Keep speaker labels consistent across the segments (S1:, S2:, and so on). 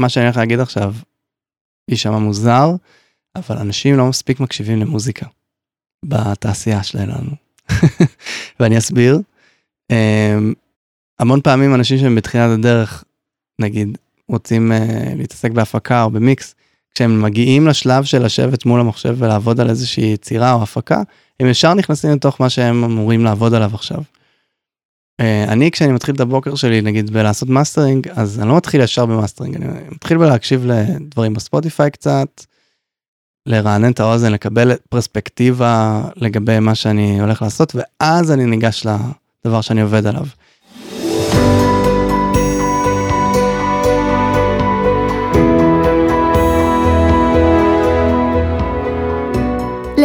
S1: מה שאני הולך להגיד עכשיו יישמע מוזר, אבל אנשים לא מספיק מקשיבים למוזיקה בתעשייה שלנו. ואני אסביר. אמ, המון פעמים אנשים שהם בתחילת הדרך, נגיד, רוצים uh, להתעסק בהפקה או במיקס, כשהם מגיעים לשלב של לשבת מול המחשב ולעבוד על איזושהי יצירה או הפקה, הם ישר נכנסים לתוך מה שהם אמורים לעבוד עליו עכשיו. אה, אני, כשאני מתחיל את הבוקר שלי, נגיד, בלעשות מאסטרינג, אז אני לא מתחיל ישר במאסטרינג, אני מתחיל בלהקשיב לדברים בספוטיפיי קצת, לרענן את האוזן, לקבל פרספקטיבה לגבי מה שאני הולך לעשות, ואז אני ניגש לדבר שאני עובד עליו.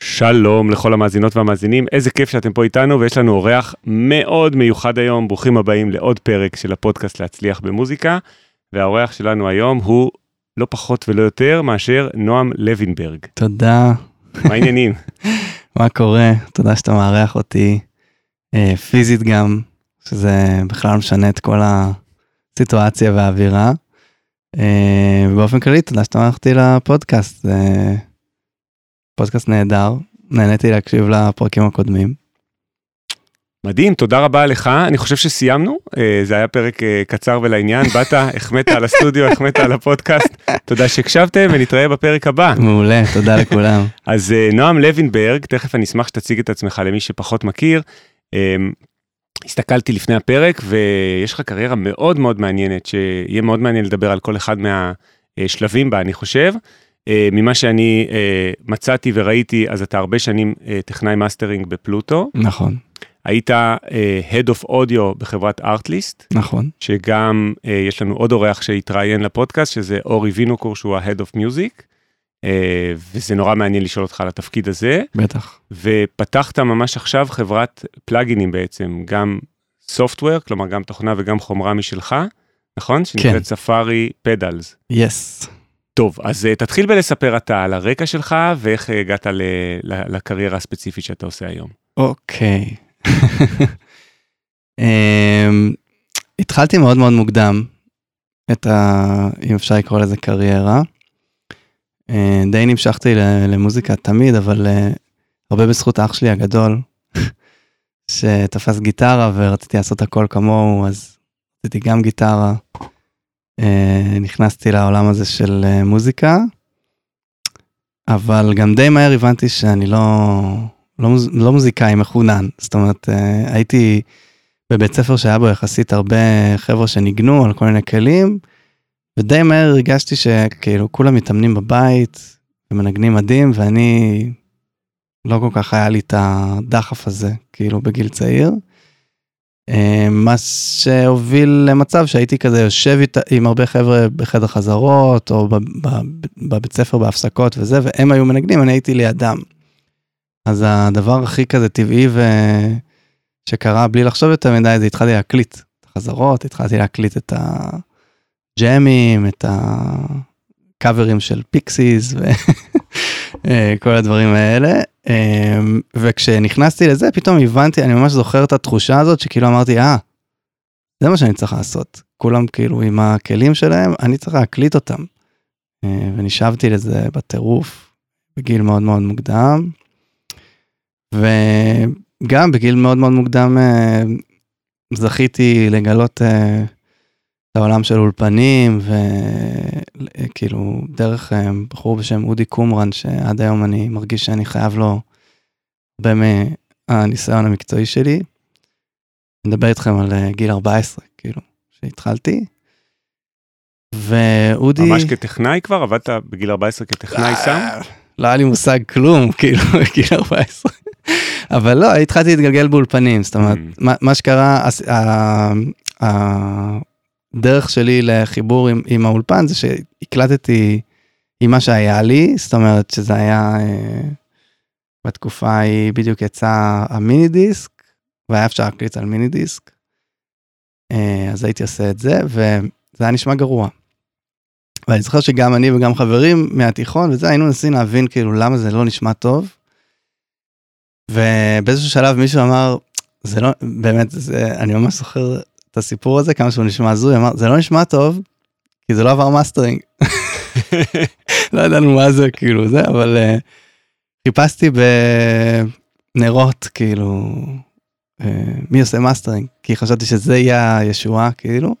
S2: שלום לכל המאזינות והמאזינים, איזה כיף שאתם פה איתנו ויש לנו אורח מאוד מיוחד היום, ברוכים הבאים לעוד פרק של הפודקאסט להצליח במוזיקה, והאורח שלנו היום הוא לא פחות ולא יותר מאשר נועם לוינברג.
S1: תודה.
S2: מה העניינים?
S1: מה קורה? תודה שאתה מארח אותי אה, פיזית גם, שזה בכלל משנה את כל הסיטואציה והאווירה. אה, באופן כללי, תודה שאתה מארח אותי לפודקאסט. אה, פודקאסט נהדר, נהניתי להקשיב לפרקים הקודמים.
S2: מדהים, תודה רבה לך, אני חושב שסיימנו, אה, זה היה פרק אה, קצר ולעניין, באת, החמאת על הסטודיו, החמאת על הפודקאסט, תודה שהקשבתם ונתראה בפרק הבא.
S1: מעולה, תודה לכולם.
S2: אז אה, נועם לוינברג, תכף אני אשמח שתציג את עצמך למי שפחות מכיר. הסתכלתי לפני הפרק ויש לך קריירה מאוד מאוד מעניינת, שיהיה מאוד מעניין לדבר על כל אחד מהשלבים בה, אני חושב. אה, ממה שאני אה, מצאתי וראיתי, אז אתה הרבה שנים אה, טכנאי מאסטרינג בפלוטו.
S1: נכון.
S2: היית אה, Head of Audio בחברת ארטליסט.
S1: נכון.
S2: שגם אה, יש לנו עוד אורח שהתראיין לפודקאסט, שזה אורי וינוקור, שהוא ה- Head of Music. Uh, וזה נורא מעניין לשאול אותך על התפקיד הזה.
S1: בטח.
S2: ופתחת ממש עכשיו חברת פלאגינים בעצם, גם סופטוור, כלומר גם תוכנה וגם חומרה משלך, נכון? כן. שנקראת ספארי פדלס.
S1: יס.
S2: טוב, אז uh, תתחיל בלספר אתה על הרקע שלך ואיך הגעת ל- ל- לקריירה הספציפית שאתה עושה היום.
S1: אוקיי. Okay. um, התחלתי מאוד מאוד מוקדם את ה... אם אפשר לקרוא לזה קריירה. Uh, די נמשכתי למוזיקה תמיד, אבל uh, הרבה בזכות אח שלי הגדול, שתפס גיטרה ורציתי לעשות הכל כמוהו, אז עשיתי גם גיטרה. אה, נכנסתי לעולם הזה של אה, מוזיקה, אבל גם די מהר הבנתי שאני לא, לא, לא מוזיקאי מחונן. זאת אומרת, אה, הייתי בבית ספר שהיה בו יחסית הרבה חבר'ה שניגנו על כל מיני כלים, ודי מהר הרגשתי שכאילו כולם מתאמנים בבית ומנגנים מדהים, ואני, לא כל כך היה לי את הדחף הזה, כאילו בגיל צעיר. אה, מה שהוביל למצב שהייתי כזה יושב עם הרבה חבר'ה בחדר חזרות או בבית ספר בהפסקות וזה והם היו מנגנים אני הייתי לידם. אז הדבר הכי כזה טבעי ושקרה בלי לחשוב יותר מדי זה התחלתי להקליט את החזרות התחלתי להקליט את הג'אמים את הקאברים של פיקסיס וכל הדברים האלה וכשנכנסתי לזה פתאום הבנתי אני ממש זוכר את התחושה הזאת שכאילו אמרתי אה זה מה שאני צריך לעשות כולם כאילו עם הכלים שלהם אני צריך להקליט אותם. אה, ונשאבתי לזה בטירוף בגיל מאוד מאוד מוקדם. וגם בגיל מאוד מאוד מוקדם אה, זכיתי לגלות אה, העולם של אולפנים וכאילו דרך בחור בשם אודי קומרן שעד היום אני מרגיש שאני חייב לו הרבה מהניסיון המקצועי שלי. אני מדבר איתכם על גיל 14 כאילו שהתחלתי. ואודי
S2: ממש כטכנאי כבר עבדת בגיל 14 כטכנאי סאונד?
S1: לא היה לי מושג כלום כאילו בגיל 14. אבל לא התחלתי להתגלגל באולפנים זאת אומרת mm. מה, מה שקרה הדרך שלי לחיבור עם, עם האולפן זה שהקלטתי עם מה שהיה לי, זאת אומרת שזה היה, אה, בתקופה ההיא בדיוק יצא המיני דיסק, והיה אפשר להקליט על מיני דיסק. אה, אז הייתי עושה את זה, וזה היה נשמע גרוע. ואני זוכר שגם אני וגם חברים מהתיכון וזה, היינו מנסים להבין כאילו למה זה לא נשמע טוב. ובאיזשהו שלב מישהו אמר, זה לא, באמת, זה, אני ממש זוכר את הסיפור הזה, כמה שהוא נשמע הזוי, אמר, זה לא נשמע טוב, כי זה לא עבר מאסטרינג. לא ידענו מה זה, כאילו, זה, אבל אה, חיפשתי בנרות, כאילו, אה, מי עושה מאסטרינג, כי חשבתי שזה יהיה הישועה, כאילו.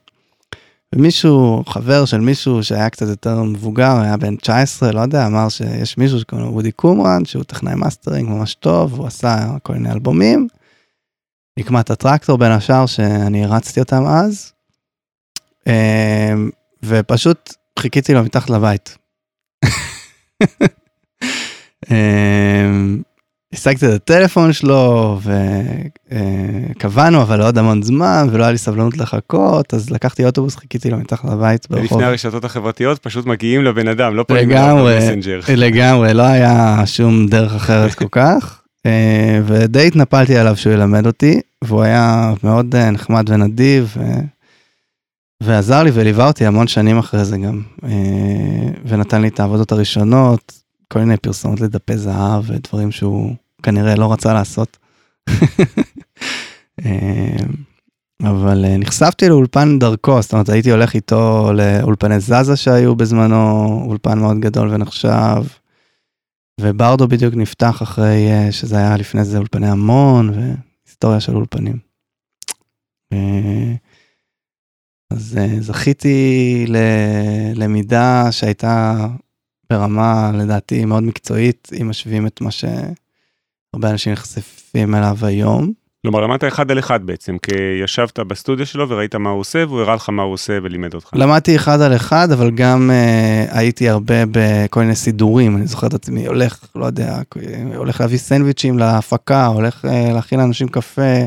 S1: ומישהו, חבר של מישהו שהיה קצת יותר מבוגר, היה בן 19, לא יודע, אמר שיש מישהו שקוראים לו וודי קומרן, שהוא טכנאי מאסטרינג ממש טוב, הוא עשה כל מיני אלבומים. נקמת הטרקטור בין השאר שאני הערצתי אותם אז. אמ, ופשוט חיכיתי לו מתחת לבית. אמ, השגתי את הטלפון שלו וקבענו אבל עוד המון זמן ולא היה לי סבלנות לחכות אז לקחתי אוטובוס חיכיתי לו מתחת לבית
S2: ברחוב. לפני הרשתות החברתיות פשוט מגיעים לבן אדם לא
S1: פונים לגמרי לגמרי לא היה שום דרך אחרת כל כך אה, ודי התנפלתי עליו שהוא ילמד אותי והוא היה מאוד אה, נחמד ונדיב. ועזר לי וליווה אותי המון שנים אחרי זה גם, אה, ונתן לי את העבודות הראשונות, כל מיני פרסומות לדפי זהב ודברים שהוא כנראה לא רצה לעשות. אה, אבל אה, נחשפתי לאולפן דרכו, זאת אומרת הייתי הולך איתו לאולפני זזה שהיו בזמנו, אולפן מאוד גדול ונחשב. וברדו בדיוק נפתח אחרי שזה היה לפני זה אולפני המון והיסטוריה של אולפנים. אז זכיתי ללמידה שהייתה ברמה לדעתי מאוד מקצועית, אם משווים את מה שהרבה אנשים נחשפים אליו היום.
S2: כלומר למדת אחד על אחד בעצם, כי ישבת בסטודיו שלו וראית מה הוא עושה והוא הראה לך מה הוא עושה ולימד אותך.
S1: למדתי אחד על אחד, אבל גם uh, הייתי הרבה בכל מיני סידורים, אני זוכר את עצמי הולך, לא יודע, הולך להביא סנדוויצ'ים להפקה, הולך uh, להכין לאנשים קפה,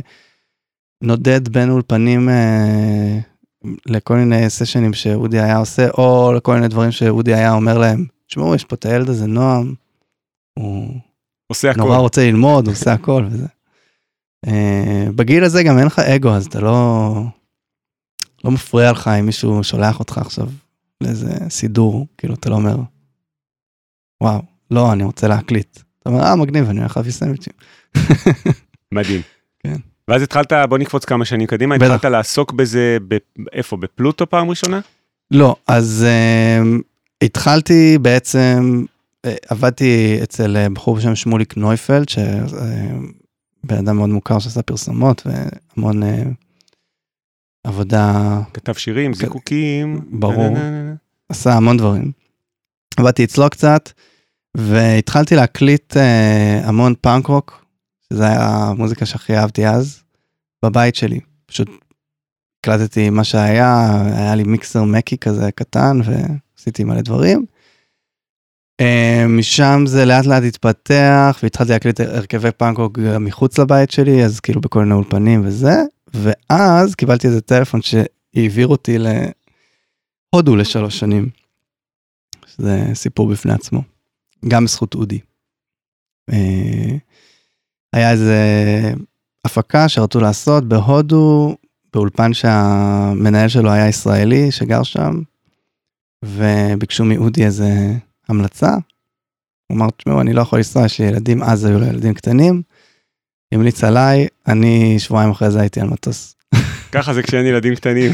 S1: נודד בין אולפנים uh, לכל מיני סשנים שאודי היה עושה, או לכל מיני דברים שאודי היה אומר להם, תשמעו, יש פה את הילד הזה, נועם, הוא
S2: עושה
S1: נורא הכל. רוצה ללמוד, הוא עושה הכל וזה. Uh, בגיל הזה גם אין לך אגו, אז אתה לא, לא מפריע לך אם מישהו שולח אותך עכשיו לאיזה סידור, כאילו אתה לא אומר, וואו, לא, אני רוצה להקליט. אתה אומר, אה, מגניב, אני הולך להביא סנדוויצ'ים.
S2: מדהים.
S1: כן.
S2: ואז התחלת, בוא נקפוץ כמה שנים קדימה, בטח. התחלת לעסוק בזה, איפה, בפלוטו פעם ראשונה?
S1: לא, אז uh, התחלתי בעצם, אה, עבדתי אצל אה, בחור בשם שמוליק נויפלד, שבן אדם מאוד מוכר שעשה פרסומות והמון עבודה.
S2: כתב שירים, זיקוקים.
S1: ברור, עשה המון דברים. עבדתי אצלו קצת, והתחלתי להקליט המון פאנק רוק, שזה היה המוזיקה שהכי אהבתי אז, בבית שלי. פשוט הקלטתי מה שהיה, היה לי מיקסר מקי כזה קטן, ו... עשיתי מלא דברים. אה, משם זה לאט לאט התפתח והתחלתי להקליט הרכבי פאנקוק מחוץ לבית שלי אז כאילו בכל מיני אולפנים וזה ואז קיבלתי איזה טלפון שהעביר אותי להודו לשלוש שנים. זה סיפור בפני עצמו גם בזכות אודי. אה, היה איזה הפקה שרצו לעשות בהודו באולפן שהמנהל שלו היה ישראלי שגר שם וביקשו מאודי איזה המלצה. הוא אמר, תשמעו, אני לא יכול לנסוע, יש לי ילדים, אז היו לו ילדים קטנים. המליץ עליי, אני שבועיים אחרי זה הייתי על מטוס.
S2: ככה זה כשאין ילדים קטנים.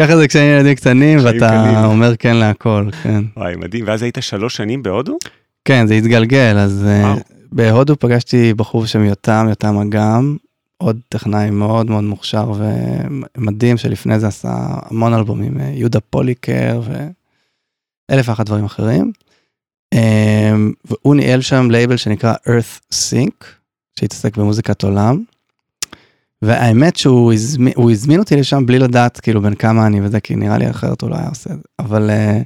S1: ככה זה כשאין ילדים קטנים ואתה קלים. אומר כן להכל, כן.
S2: וואי, מדהים. ואז היית שלוש שנים בהודו?
S1: כן, זה התגלגל, אז uh, בהודו פגשתי בחור בשם יותם, יותם אגם, עוד טכנאי מאוד מאוד מוכשר ומדהים, שלפני זה עשה המון אלבומים, אה, יהודה פוליקר ו... אלף ואחת דברים אחרים. Um, והוא ניהל שם לייבל שנקרא earth sync שהתעסק במוזיקת עולם. והאמת שהוא הזמין, הוא הזמין אותי לשם בלי לדעת כאילו בין כמה אני וזה כי נראה לי אחרת הוא לא היה עושה את זה אבל uh,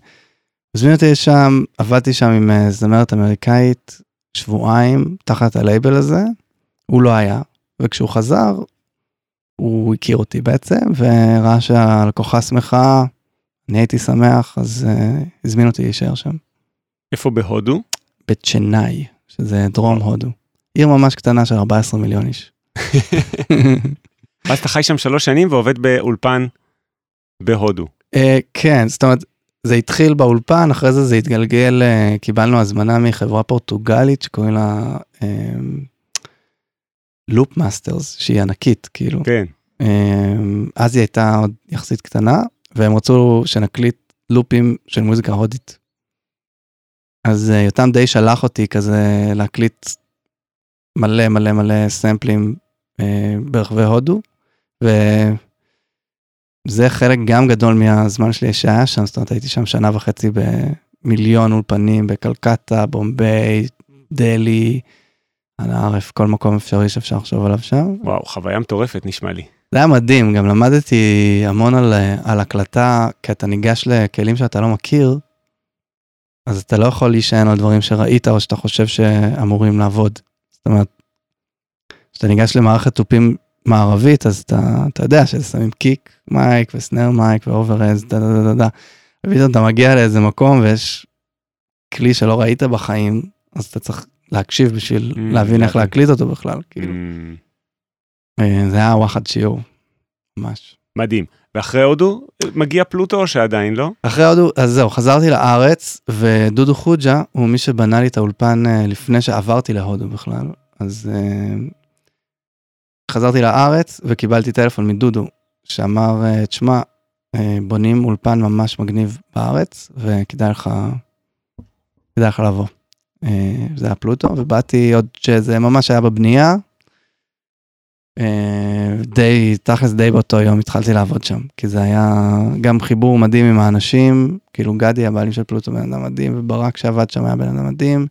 S1: הזמין אותי לשם עבדתי שם עם uh, זמרת אמריקאית שבועיים תחת הלייבל הזה הוא לא היה וכשהוא חזר הוא הכיר אותי בעצם וראה שהלקוחה שמחה אני הייתי שמח, אז uh, הזמין אותי להישאר שם.
S2: איפה בהודו?
S1: בצ'נאי, שזה דרום הודו. עיר ממש קטנה של 14 מיליון איש.
S2: אז אתה חי שם שלוש שנים ועובד באולפן בהודו.
S1: אה, כן, זאת אומרת, זה התחיל באולפן, אחרי זה זה התגלגל, אה, קיבלנו הזמנה מחברה פורטוגלית שקוראים לה Loopmasters, שהיא ענקית, כאילו.
S2: כן.
S1: אה, אז היא הייתה עוד יחסית קטנה, והם רצו שנקליט לופים של מוזיקה הודית. אז אה, יותם די שלח אותי כזה להקליט מלא מלא מלא סמפלים אה, ברחבי הודו, וזה חלק גם גדול מהזמן שלי שהיה שם, זאת אומרת הייתי שם שנה וחצי במיליון אולפנים בקלקטה, בומביי, דלי, על הערף, כל מקום אפשרי שאפשר לחשוב עליו שם.
S2: וואו, חוויה מטורפת נשמע לי.
S1: זה היה מדהים, גם למדתי המון על, על הקלטה, כי אתה ניגש לכלים שאתה לא מכיר, אז אתה לא יכול להישען על דברים שראית או שאתה חושב שאמורים לעבוד. זאת אומרת, כשאתה ניגש למערכת תופים מערבית, אז אתה, אתה יודע ששמים kick mic ו snare mic ו overs, דה דה דה דה, ופתאום אתה מגיע לאיזה מקום ויש כלי שלא ראית בחיים, אז אתה צריך להקשיב בשביל
S2: Mm,
S1: להבין איך
S2: הבנתי.
S1: להקליט אותו בכלל, כאילו.
S2: Mm,
S1: אה, זה היה וואחד שיעור, ממש.
S2: מדהים. ואחרי הודו מגיע פלוטו או שעדיין לא?
S1: אחרי הודו, אז זהו, חזרתי לארץ, ודודו חוג'ה הוא מי שבנה לי את האולפן אה, לפני שעברתי להודו בכלל. אז אה, חזרתי לארץ וקיבלתי טלפון מדודו, שאמר, אה, תשמע, בונים אולפן ממש מגניב בארץ, וכדאי לך, כדאי לך לבוא. זה היה פלוטו, ובאתי עוד שזה ממש היה בבנייה. אה, די, תכלס די באותו יום התחלתי לעבוד שם, כי זה היה גם חיבור מדהים עם האנשים, כאילו גדי הבעלים של פלוטו בן אדם מדהים, וברק שעבד שם היה בן אדם מדהים.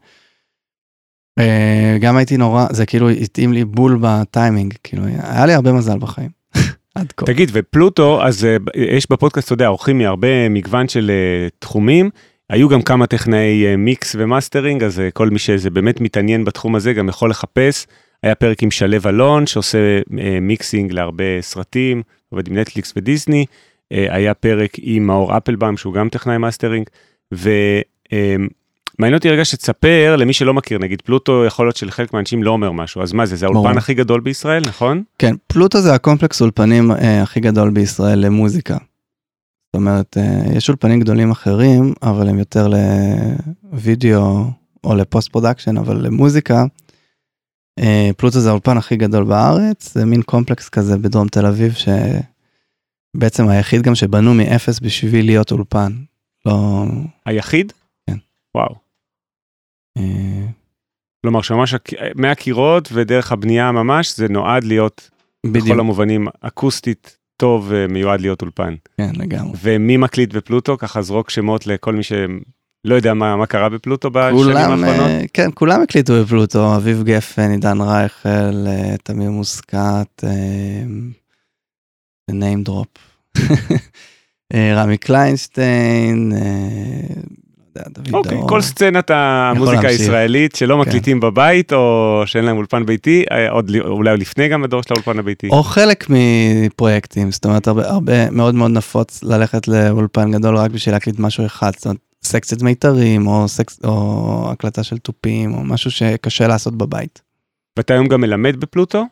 S1: אה, גם הייתי נורא, זה כאילו התאים לי בול בטיימינג, כאילו היה לי הרבה מזל בחיים, עד כה.
S2: תגיד, ופלוטו, אז אה, יש בפודקאסט, אתה יודע, אורחים מהרבה מגוון של תחומים. היו גם כמה טכנאי mix ו mastering, אז כל מי שזה באמת מתעניין בתחום הזה גם יכול לחפש. היה פרק עם שלו אלון שעושה אה, mixing להרבה סרטים, עובד עם נטפליקס ודיסני. אה, היה פרק עם מאור אפלבאום שהוא גם טכנאי מאסטרינג. ומעניין אותי רגע שתספר למי שלא מכיר, נגיד פלוטו יכול להיות שלחלק מהאנשים לא אומר משהו, אז מה זה, זה האולפן. הכי גדול בישראל, נכון?
S1: כן, פלוטו זה הקומפלקס אולפנים אה, הכי גדול בישראל למוזיקה. זאת אומרת, אה, יש אולפנים גדולים אחרים, אבל הם יותר לוידאו או ל post production, אבל למוזיקה, אה, פלוטו זה האולפן הכי גדול בארץ, זה מין קומפלקס כזה בדרום תל אביב, שבעצם היחיד גם שבנו מאפס בשביל להיות אולפן. לא...
S2: היחיד?
S1: כן.
S2: וואו.
S1: אה,
S2: כלומר שממש הק- מהקירות ודרך הבנייה ממש זה נועד להיות
S1: בדיוק,
S2: בכל המובנים אקוסטית טוב ומיועד להיות אולפן.
S1: כן, לגמרי.
S2: ומי מקליט בפלוטו? ככה זרוק שמות לכל מי שלא יודע מה, מה קרה בפלוטו בשנים
S1: כולם,
S2: האחרונות.
S1: אה, כן, כולם הקליטו בפלוטו, אביב גפן, עידן רייכל, אה, תמיר מוסקת, אה, name drop. אה, רמי קליינשטיין, אה, לא דוד
S2: אוקיי,
S1: דור.
S2: כל סצנת המוזיקה. הישראלית שלא
S1: כן.
S2: מקליטים בבית או שאין להם אולפן ביתי, אה, עוד לי- אולי לפני גם הדור של האולפן הביתי.
S1: או חלק מפרויקטים, זאת אומרת, הרבה, הרבה מאוד מאוד נפוץ ללכת לאולפן גדול רק בשביל להקליט משהו אחד, זאת אומרת, סקציית מיתרים, או, סקס, או הקלטה של תופים, או משהו שקשה לעשות בבית.
S2: ואתה היום גם מלמד בפלוטו?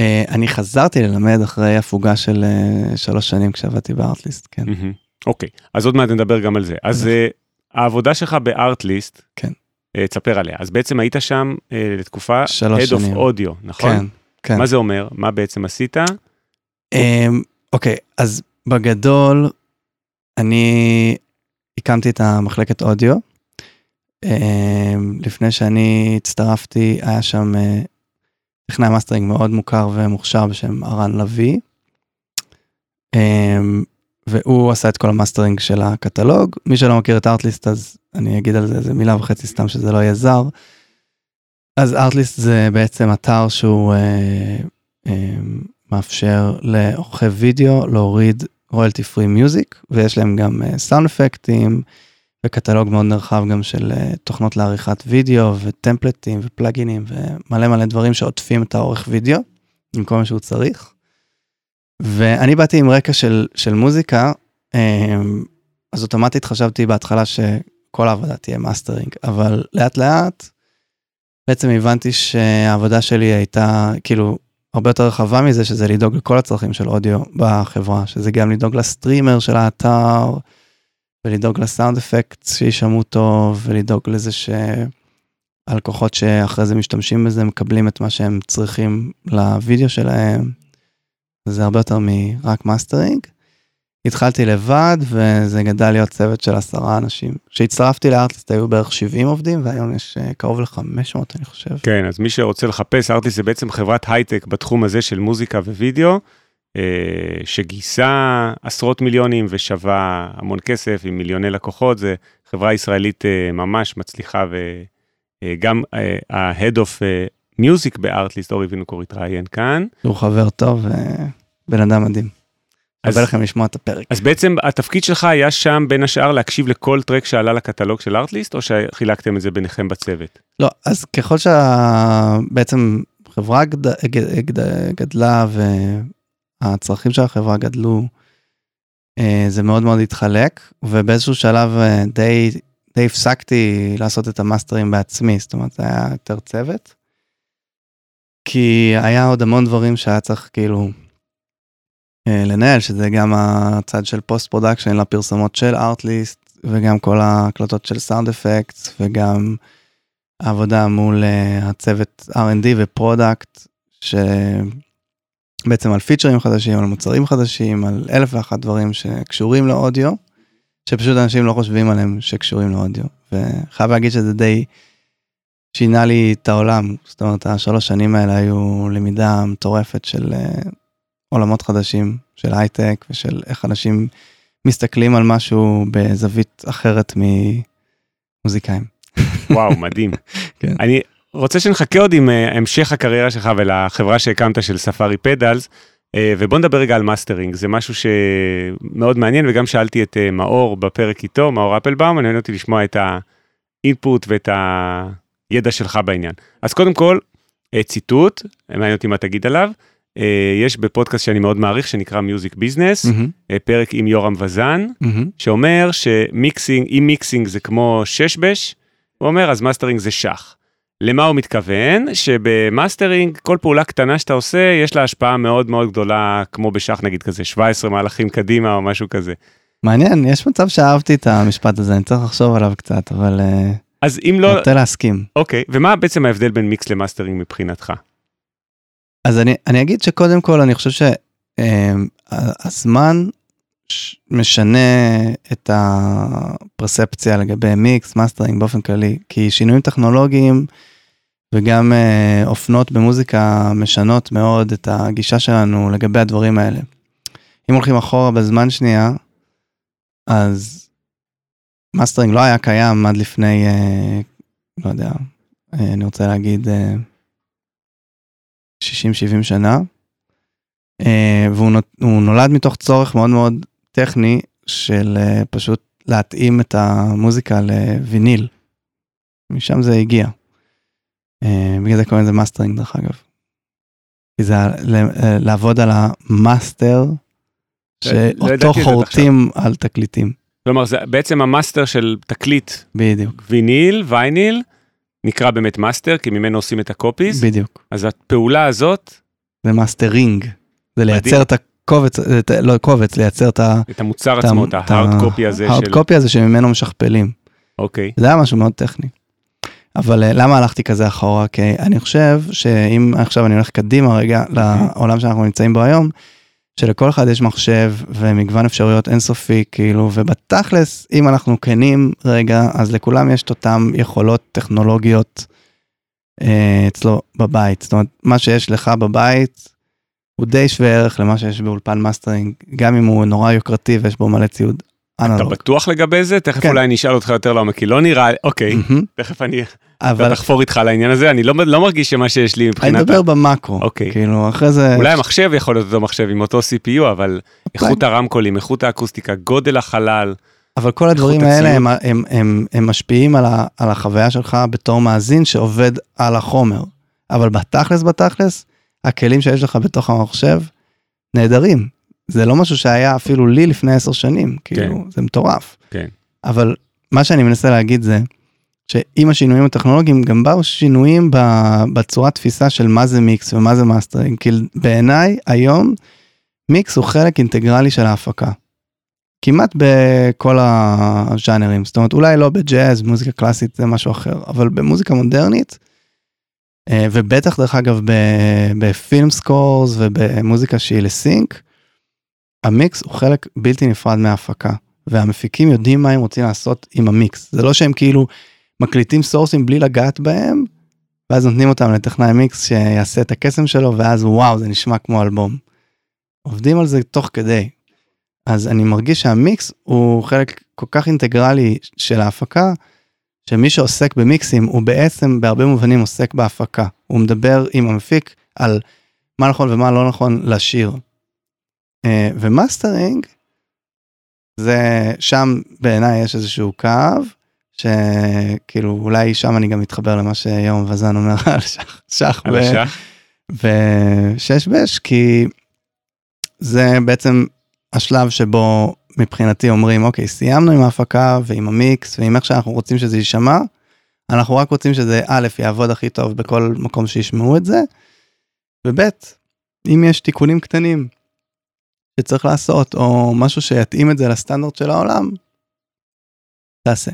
S1: Uh, אני חזרתי ללמד אחרי הפוגה של uh, שלוש שנים כשעבדתי בארטליסט, כן.
S2: אוקיי, אז עוד מעט נדבר גם על זה. אז אה, העבודה שלך בארטליסט,
S1: כן.
S2: אה, תספר עליה. אז בעצם היית שם אה, לתקופה
S1: שלוש
S2: Head of
S1: שנים.
S2: Audio, נכון?
S1: כן, כן.
S2: מה זה אומר? מה בעצם עשית?
S1: אמ, אוקיי, אז בגדול, אני הקמתי את המחלקת אודיו. אמ, לפני שאני הצטרפתי, היה שם אה, טכנאי מאסטרינג מאוד מוכר ומוכשר בשם ארן לביא. אמ, והוא עשה את כל המאסטרינג של הקטלוג. מי שלא מכיר את ארטליסט, אז אני אגיד על זה איזה מילה וחצי סתם שזה לא יהיה זר. אז ארטליסט זה בעצם אתר שהוא אה, אה, מאפשר לעורכי וידאו להוריד royalty free music, ויש להם גם סאונד אפקטים, וקטלוג מאוד נרחב גם של אה, תוכנות לעריכת וידאו, וטמפלטים, ופלאגינים, ומלא מלא דברים שעוטפים את העורך וידאו, עם כל מה שהוא צריך. ואני באתי עם רקע של, של מוזיקה, אה, אז אוטומטית חשבתי בהתחלה ש... כל העבודה תהיה מאסטרינג, אבל לאט לאט בעצם הבנתי שהעבודה שלי הייתה כאילו הרבה יותר רחבה מזה, שזה לדאוג לכל הצרכים של אודיו בחברה, שזה גם לדאוג ל streamer של האתר, ולדאוג ל sound effects שישמעו טוב, ולדאוג לזה שהלקוחות שאחרי זה משתמשים בזה מקבלים את מה שהם צריכים לוידאו שלהם. זה הרבה יותר מרק מאסטרינג. התחלתי לבד וזה גדל להיות צוות של עשרה אנשים. כשהצטרפתי לארטליסט היו בערך 70 עובדים והיום יש אה, קרוב ל-500 אני חושב.
S2: כן, אז מי שרוצה לחפש, ארטיסט זה בעצם חברת הייטק בתחום הזה של מוזיקה ווידאו, uh, שגייסה עשרות מיליונים ושווה המון כסף עם מיליוני לקוחות, זה חברה ישראלית uh, ממש מצליחה וגם ה-Head of Music בארטליסט, אורי וינוקור התראיין כאן.
S1: הוא חבר טוב ובן אדם מדהים.
S2: אז-
S1: לכם לשמוע את הפרק.
S2: אז בעצם התפקיד שלך היה שם בין השאר להקשיב לכל טרק שעלה לקטלוג של ארטליסט, או שחילקתם את זה ביניכם בצוות?
S1: לא, אז ככל שבעצם חברה גד, גד, גד, גדלה והצרכים של החברה גדלו, אה, זה מאוד מאוד התחלק, ובאיזשהו שלב אה, די, די הפסקתי לעשות את המאסטרים בעצמי, זאת אומרת, זה היה יותר צוות. כי היה עוד המון דברים שהיה צריך כאילו לנהל, שזה גם הצד של post production לפרסומות של ארטליסט, וגם כל ההקלטות של sound effects, וגם העבודה מול אה, הצוות R&D ו product, שבעצם על פיצ'רים חדשים, על מוצרים חדשים, על אלף ואחת דברים שקשורים לאודיו, שפשוט אנשים לא חושבים עליהם שקשורים לאודיו. וחייב להגיד שזה די שינה לי את העולם, זאת אומרת, השלוש שנים האלה היו למידה מטורפת של אה, עולמות חדשים, של הייטק ושל איך אנשים מסתכלים על משהו בזווית אחרת ממוזיקאים.
S2: וואו, מדהים.
S1: כן.
S2: אני רוצה שנחכה עוד עם אה, המשך הקריירה שלך ולחברה שהקמת של Safari Pedals, אה, ובוא נדבר רגע על מאסטרינג, זה משהו שמאוד מעניין, וגם שאלתי את אה, מאור בפרק איתו, מאור אפלבאום, מעניין אותי לשמוע את ה input ואת הידע שלך בעניין. אז קודם כל, ציטוט, מעניין אותי מה תגיד עליו. אה, יש בפודקאסט שאני מאוד מעריך, שנקרא Music Business,
S1: מהמם,
S2: פרק עם יורם וזאן,
S1: מהמם.
S2: שאומר ש mixing, אם mixing זה כמו שש-בש, הוא אומר אז מאסטרינג זה שח. למה הוא מתכוון? שבמאסטרינג כל פעולה קטנה שאתה עושה יש לה השפעה מאוד מאוד גדולה כמו בשח נגיד כזה 17 מהלכים קדימה או משהו כזה.
S1: מעניין, יש מצב שאהבתי את המשפט הזה, אני צריך לחשוב עליו קצת, אבל אה,
S2: אז אם לא,
S1: נוטה להסכים.
S2: אוקיי, ומה בעצם ההבדל בין mix ל mastering מבחינתך?
S1: אז אני, אני אגיד שקודם כל, אני חושב שהזמן משנה את ה perception לגבי מיקס, מאסטרינג באופן כללי, כי שינויים טכנולוגיים וגם אה, אופנות במוזיקה משנות מאוד את הגישה שלנו לגבי הדברים האלה. אם הולכים אחורה בזמן שנייה, אז מאסטרינג לא היה קיים עד לפני, אה, לא יודע, אה, אני רוצה להגיד, 60-70 שנה, אה, והוא נולד מתוך צורך מאוד מאוד טכני של אה, פשוט להתאים את המוזיקה לוויניל. משם זה הגיע. אה, בגלל זה קוראים לזה מאסטרינג דרך אגב. כי זה לעבוד על המאסטר, שאותו חורטים על תקליטים.
S2: כלומר זה בעצם המאסטר של תקליט
S1: בדיוק,
S2: ויניל, וייניל, נקרא באמת מאסטר כי ממנו עושים את ה copies,
S1: בדיוק.
S2: אז הפעולה הזאת,
S1: זה מאסטרינג. זה
S2: מדהים.
S1: לייצר את הקובץ, לא קובץ, לייצר את ה...
S2: את המוצר
S1: את
S2: עצמו, את
S1: ה
S2: hard copy הזה
S1: ה hard
S2: של,
S1: copy הזה שממנו משכפלים.
S2: אוקיי,
S1: זה היה משהו מאוד טכני. אבל אה, למה הלכתי כזה אחורה? כי אני חושב שאם עכשיו אני הולך קדימה רגע לעולם שאנחנו נמצאים בו היום, שלכל אחד יש מחשב ומגוון אפשרויות אינסופי, כאילו, ובתכלס, אם אנחנו כנים רגע, אז לכולם יש את אותם יכולות טכנולוגיות אה, אצלו בבית. זאת אומרת, מה שיש לך בבית הוא די שווה ערך למה שיש באולפן מאסטרינג, גם אם הוא נורא יוקרתי ויש בו מלא ציוד
S2: אאוטבורד
S1: אנלוג.
S2: בטוח לגבי זה? תכף
S1: כן.
S2: אולי אני אשאל אותך יותר לעומק, כי לא נראה, אוקיי,
S1: מהמם.
S2: תכף אני
S1: אבל
S2: אחפור איתך על העניין הזה, אני לא לא מרגיש שמה שיש לי
S1: אני
S2: מבחינת,
S1: מדבר במאקרו,
S2: אוקיי.
S1: כאילו אחרי זה,
S2: אולי המחשב יכול להיות אותו מחשב עם אותו CPU, אבל איכות הרמקולים, איכות האקוסטיקה, גודל החלל,
S1: אבל כל הדברים האלה. הם, הם, הם, הם משפיעים על, ה, על החוויה שלך בתור מאזין שעובד על החומר. אבל בתכלס בתכלס, הכלים שיש לך בתוך המחשב נהדרים. זה לא משהו שהיה אפילו לי לפני עשר שנים, כאילו, זה מטורף.
S2: כן.
S1: אבל מה שאני מנסה להגיד זה, שעם השינויים הטכנולוגיים גם באו שינויים בצורת תפיסה של מה זה מיקס ומה זה מאסטרינג, כי בעיניי היום מיקס הוא חלק אינטגרלי של ההפקה. כמעט בכל הז'אנרים, זאת אומרת אולי לא בג'אז, מוזיקה קלאסית זה משהו אחר, אבל במוזיקה מודרנית, אה, ובטח דרך אגב ב film scores ובמוזיקה שהיא ל sync, המיקס הוא חלק בלתי נפרד מההפקה, והמפיקים יודעים מה הם רוצים לעשות עם המיקס, זה לא שהם כאילו מקליטים סורסים בלי לגעת בהם, ואז נותנים אותם לטכנאי מיקס שיעשה את הקסם שלו, ואז וואו זה נשמע כמו אלבום. עובדים על זה תוך כדי. אז אני מרגיש שהמיקס הוא חלק כל כך אינטגרלי של ההפקה, שמי שעוסק במיקסים הוא בעצם בהרבה מובנים עוסק בהפקה. הוא מדבר עם המפיק על מה נכון ומה לא נכון לשיר. אה, ומאסטרינג, זה שם בעיניי יש איזשהו קו, שכאילו אולי שם אני גם מתחבר למה שיובל וזן אומר על שח, שח ושש בש, כי זה בעצם השלב שבו מבחינתי אומרים אוקיי סיימנו עם ההפקה ועם המיקס ועם איך שאנחנו רוצים שזה יישמע. אנחנו רק רוצים שזה א' יעבוד הכי טוב בכל מקום שישמעו את זה. וב' אם יש תיקונים קטנים שצריך לעשות או משהו שיתאים את זה לסטנדרט של העולם. תעשה.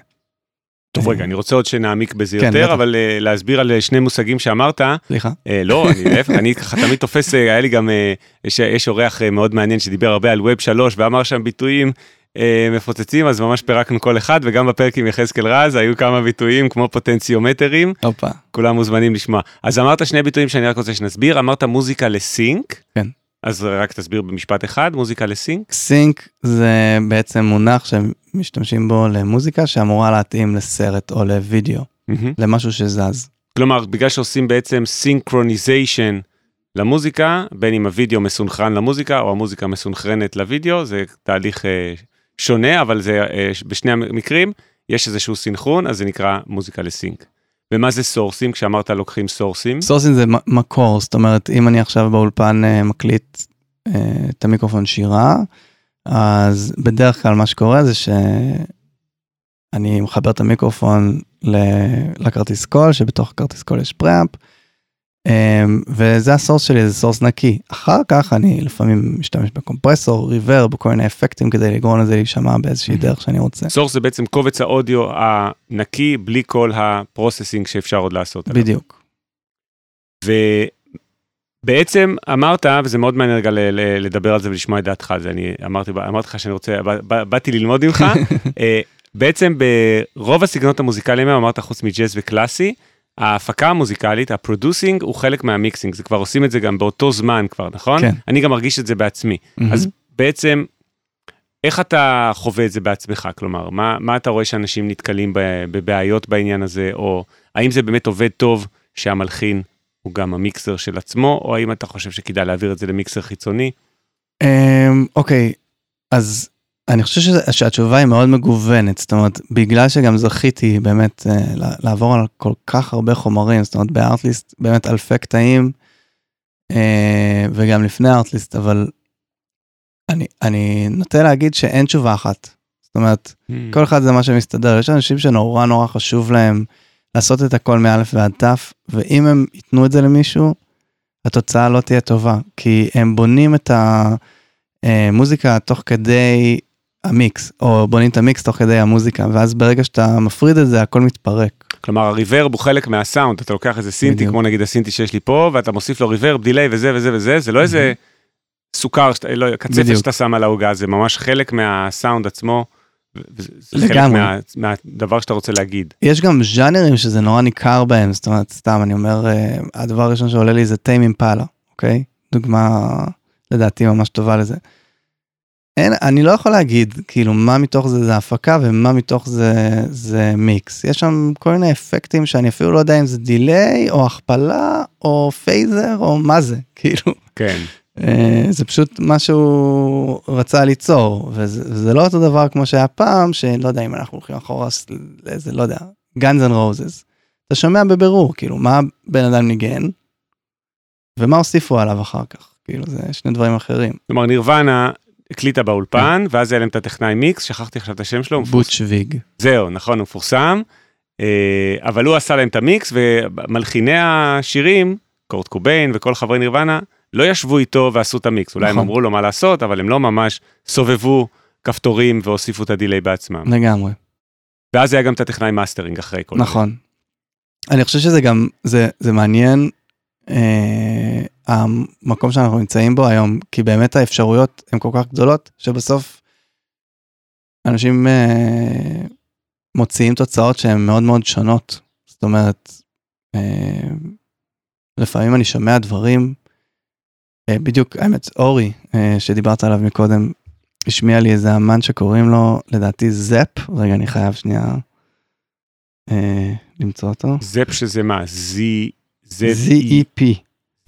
S2: טוב רגע אני רוצה עוד שנעמיק בזה כן, יותר אבל uh, להסביר על שני מושגים שאמרת.
S1: סליחה. Uh,
S2: לא אני להפך אני ככה תמיד תופס היה לי גם uh, יש, יש אורח uh, מאוד מעניין שדיבר הרבה על ווב 3 ואמר שם ביטויים מפוצצים אז ממש פירקנו כל אחד וגם בפרק עם יחזקאל רז היו כמה ביטויים כמו פוטנציומטרים.
S1: הופה.
S2: כולם מוזמנים לשמוע. אז אמרת שני ביטויים שאני רק רוצה שנסביר אמרת מוזיקה לסינק.
S1: כן.
S2: אז רק תסביר במשפט אחד, מוזיקה ל
S1: sync. sync זה בעצם מונח שמשתמשים בו למוזיקה שאמורה להתאים לסרט או לוידאו, mm-hmm. למשהו שזז.
S2: כלומר, בגלל שעושים בעצם synchronization למוזיקה, בין אם הוידאו מסונכרן למוזיקה או המוזיקה מסונכרנת לוידאו, זה תהליך אה, שונה, אבל זה אה, בשני המקרים יש איזשהו סינכרון, אז זה נקרא מוזיקה ל sync. ומה זה source ים כשאמרת לוקחים source
S1: ים? source ים זה מקור, זאת אומרת אם אני עכשיו באולפן uh, מקליט uh, את המיקרופון שירה, אז בדרך כלל מה שקורה זה שאני מחבר את המיקרופון לכרטיס קול, שבתוך הכרטיס קול יש preamp, וזה ה source שלי זה source נקי אחר כך אני לפעמים משתמש בקומפרסור reverb בכל מיני אפקטים כדי לגרום לזה להישמע באיזושהי דרך שאני רוצה.
S2: source זה בעצם קובץ האודיו הנקי בלי כל ה processing שאפשר עוד לעשות.
S1: בדיוק.
S2: ובעצם אמרת וזה מאוד מעניין רגע לדבר על זה ולשמוע את דעתך זה אני אמרתי אמרתי לך שאני רוצה באתי ללמוד ממך אה, בעצם ברוב הסגנונות המוזיקליים אמרת חוץ מג'אז וקלאסי. ההפקה המוזיקלית, ה producing הוא חלק מהמיקסינג, זה כבר עושים את זה גם באותו זמן כבר, נכון?
S1: כן.
S2: אני גם מרגיש את זה בעצמי. Mm-hmm. אז בעצם, איך אתה חווה את זה בעצמך? כלומר, מה, מה אתה רואה שאנשים נתקלים בבעיות בעניין הזה, או האם זה באמת עובד טוב שהמלחין הוא גם המיקסר של עצמו, או האם אתה חושב שכדאי להעביר את זה למיקסר חיצוני?
S1: אמ, אוקיי, אז אני חושב שזה, שהתשובה היא מאוד מגוונת, זאת אומרת, בגלל שגם זכיתי באמת uh, לעבור על כל כך הרבה חומרים, זאת אומרת, בארטליסט באמת אלפי קטעים, uh, וגם לפני ארטליסט, אבל אני, אני נוטה להגיד שאין תשובה אחת. זאת אומרת, mm. כל אחד זה מה שמסתדר, יש אנשים שנורא נורא חשוב להם לעשות את הכל מאלף ועד תף, ואם הם ייתנו את זה למישהו, התוצאה לא תהיה טובה, כי הם בונים את המוזיקה אה, תוך כדי המיקס, או בונים את המיקס תוך כדי המוזיקה, ואז ברגע שאתה מפריד את זה, הכל מתפרק.
S2: כלומר הריברב הוא חלק מהסאונד, אתה לוקח איזה סינטי, בדיוק. כמו נגיד הסינטי שיש לי פה, ואתה מוסיף לו ריברב, דיליי וזה וזה וזה, זה לא איזה סוכר, לא, קצפת שאתה שם על העוגה, זה ממש חלק מהסאונד עצמו. זה חלק מה, מהדבר שאתה רוצה להגיד.
S1: יש גם ז'אנרים שזה נורא ניכר בהם, זאת אומרת, סתם, אני אומר, אה, הדבר הראשון שעולה לי זה טיים אימפלה, אוקיי? דוגמה, לדעתי, ממש טובה לזה. אין, אני לא יכול להגיד כאילו מה מתוך זה זה הפקה ומה מתוך זה זה מיקס. יש שם כל מיני אפקטים שאני אפילו לא יודע אם זה delay או הכפלה או phaser או מה זה כאילו.
S2: כן.
S1: אה, זה פשוט מה שהוא רצה ליצור וזה, וזה לא אותו דבר כמו שהיה פעם שלא יודע אם אנחנו הולכים אחורה לאיזה לא יודע גאנז אנד רוזס. אתה שומע בבירור כאילו מה בן אדם ניגן ומה הוסיפו עליו אחר כך כאילו זה שני דברים אחרים.
S2: כלומר נירוונה הקליטה באולפן, ואז היה להם את הטכנאי מיקס, שכחתי עכשיו את השם שלו. הוא מפורסם.
S1: בוטש ויג.
S2: זהו, נכון, הוא מפורסם. אה, אבל הוא עשה להם את המיקס, ומלחיני השירים, קורט קוביין וכל חברי נירוונה, לא ישבו איתו ועשו את המיקס. אולי הם
S1: נכון.
S2: אמרו לו מה לעשות, אבל הם לא ממש סובבו כפתורים והוסיפו את ה delay בעצמם.
S1: לגמרי.
S2: ואז היה גם את הטכנאי מאסטרינג אחרי כל זה.
S1: נכון. אני חושב שזה גם, זה, זה מעניין, המקום שאנחנו נמצאים בו היום, כי באמת האפשרויות הן כל כך גדולות, שבסוף אנשים אה, מוציאים תוצאות שהן מאוד מאוד שונות. זאת אומרת, אה, לפעמים אני שומע דברים, אה, בדיוק, האמת, אורי, אה, שדיברת עליו מקודם, השמיע לי איזה אמן שקוראים לו, לדעתי, זאפ, רגע, אני חייב שנייה אה, למצוא אותו.
S2: זפ שזה מה? זי...
S1: ZEP,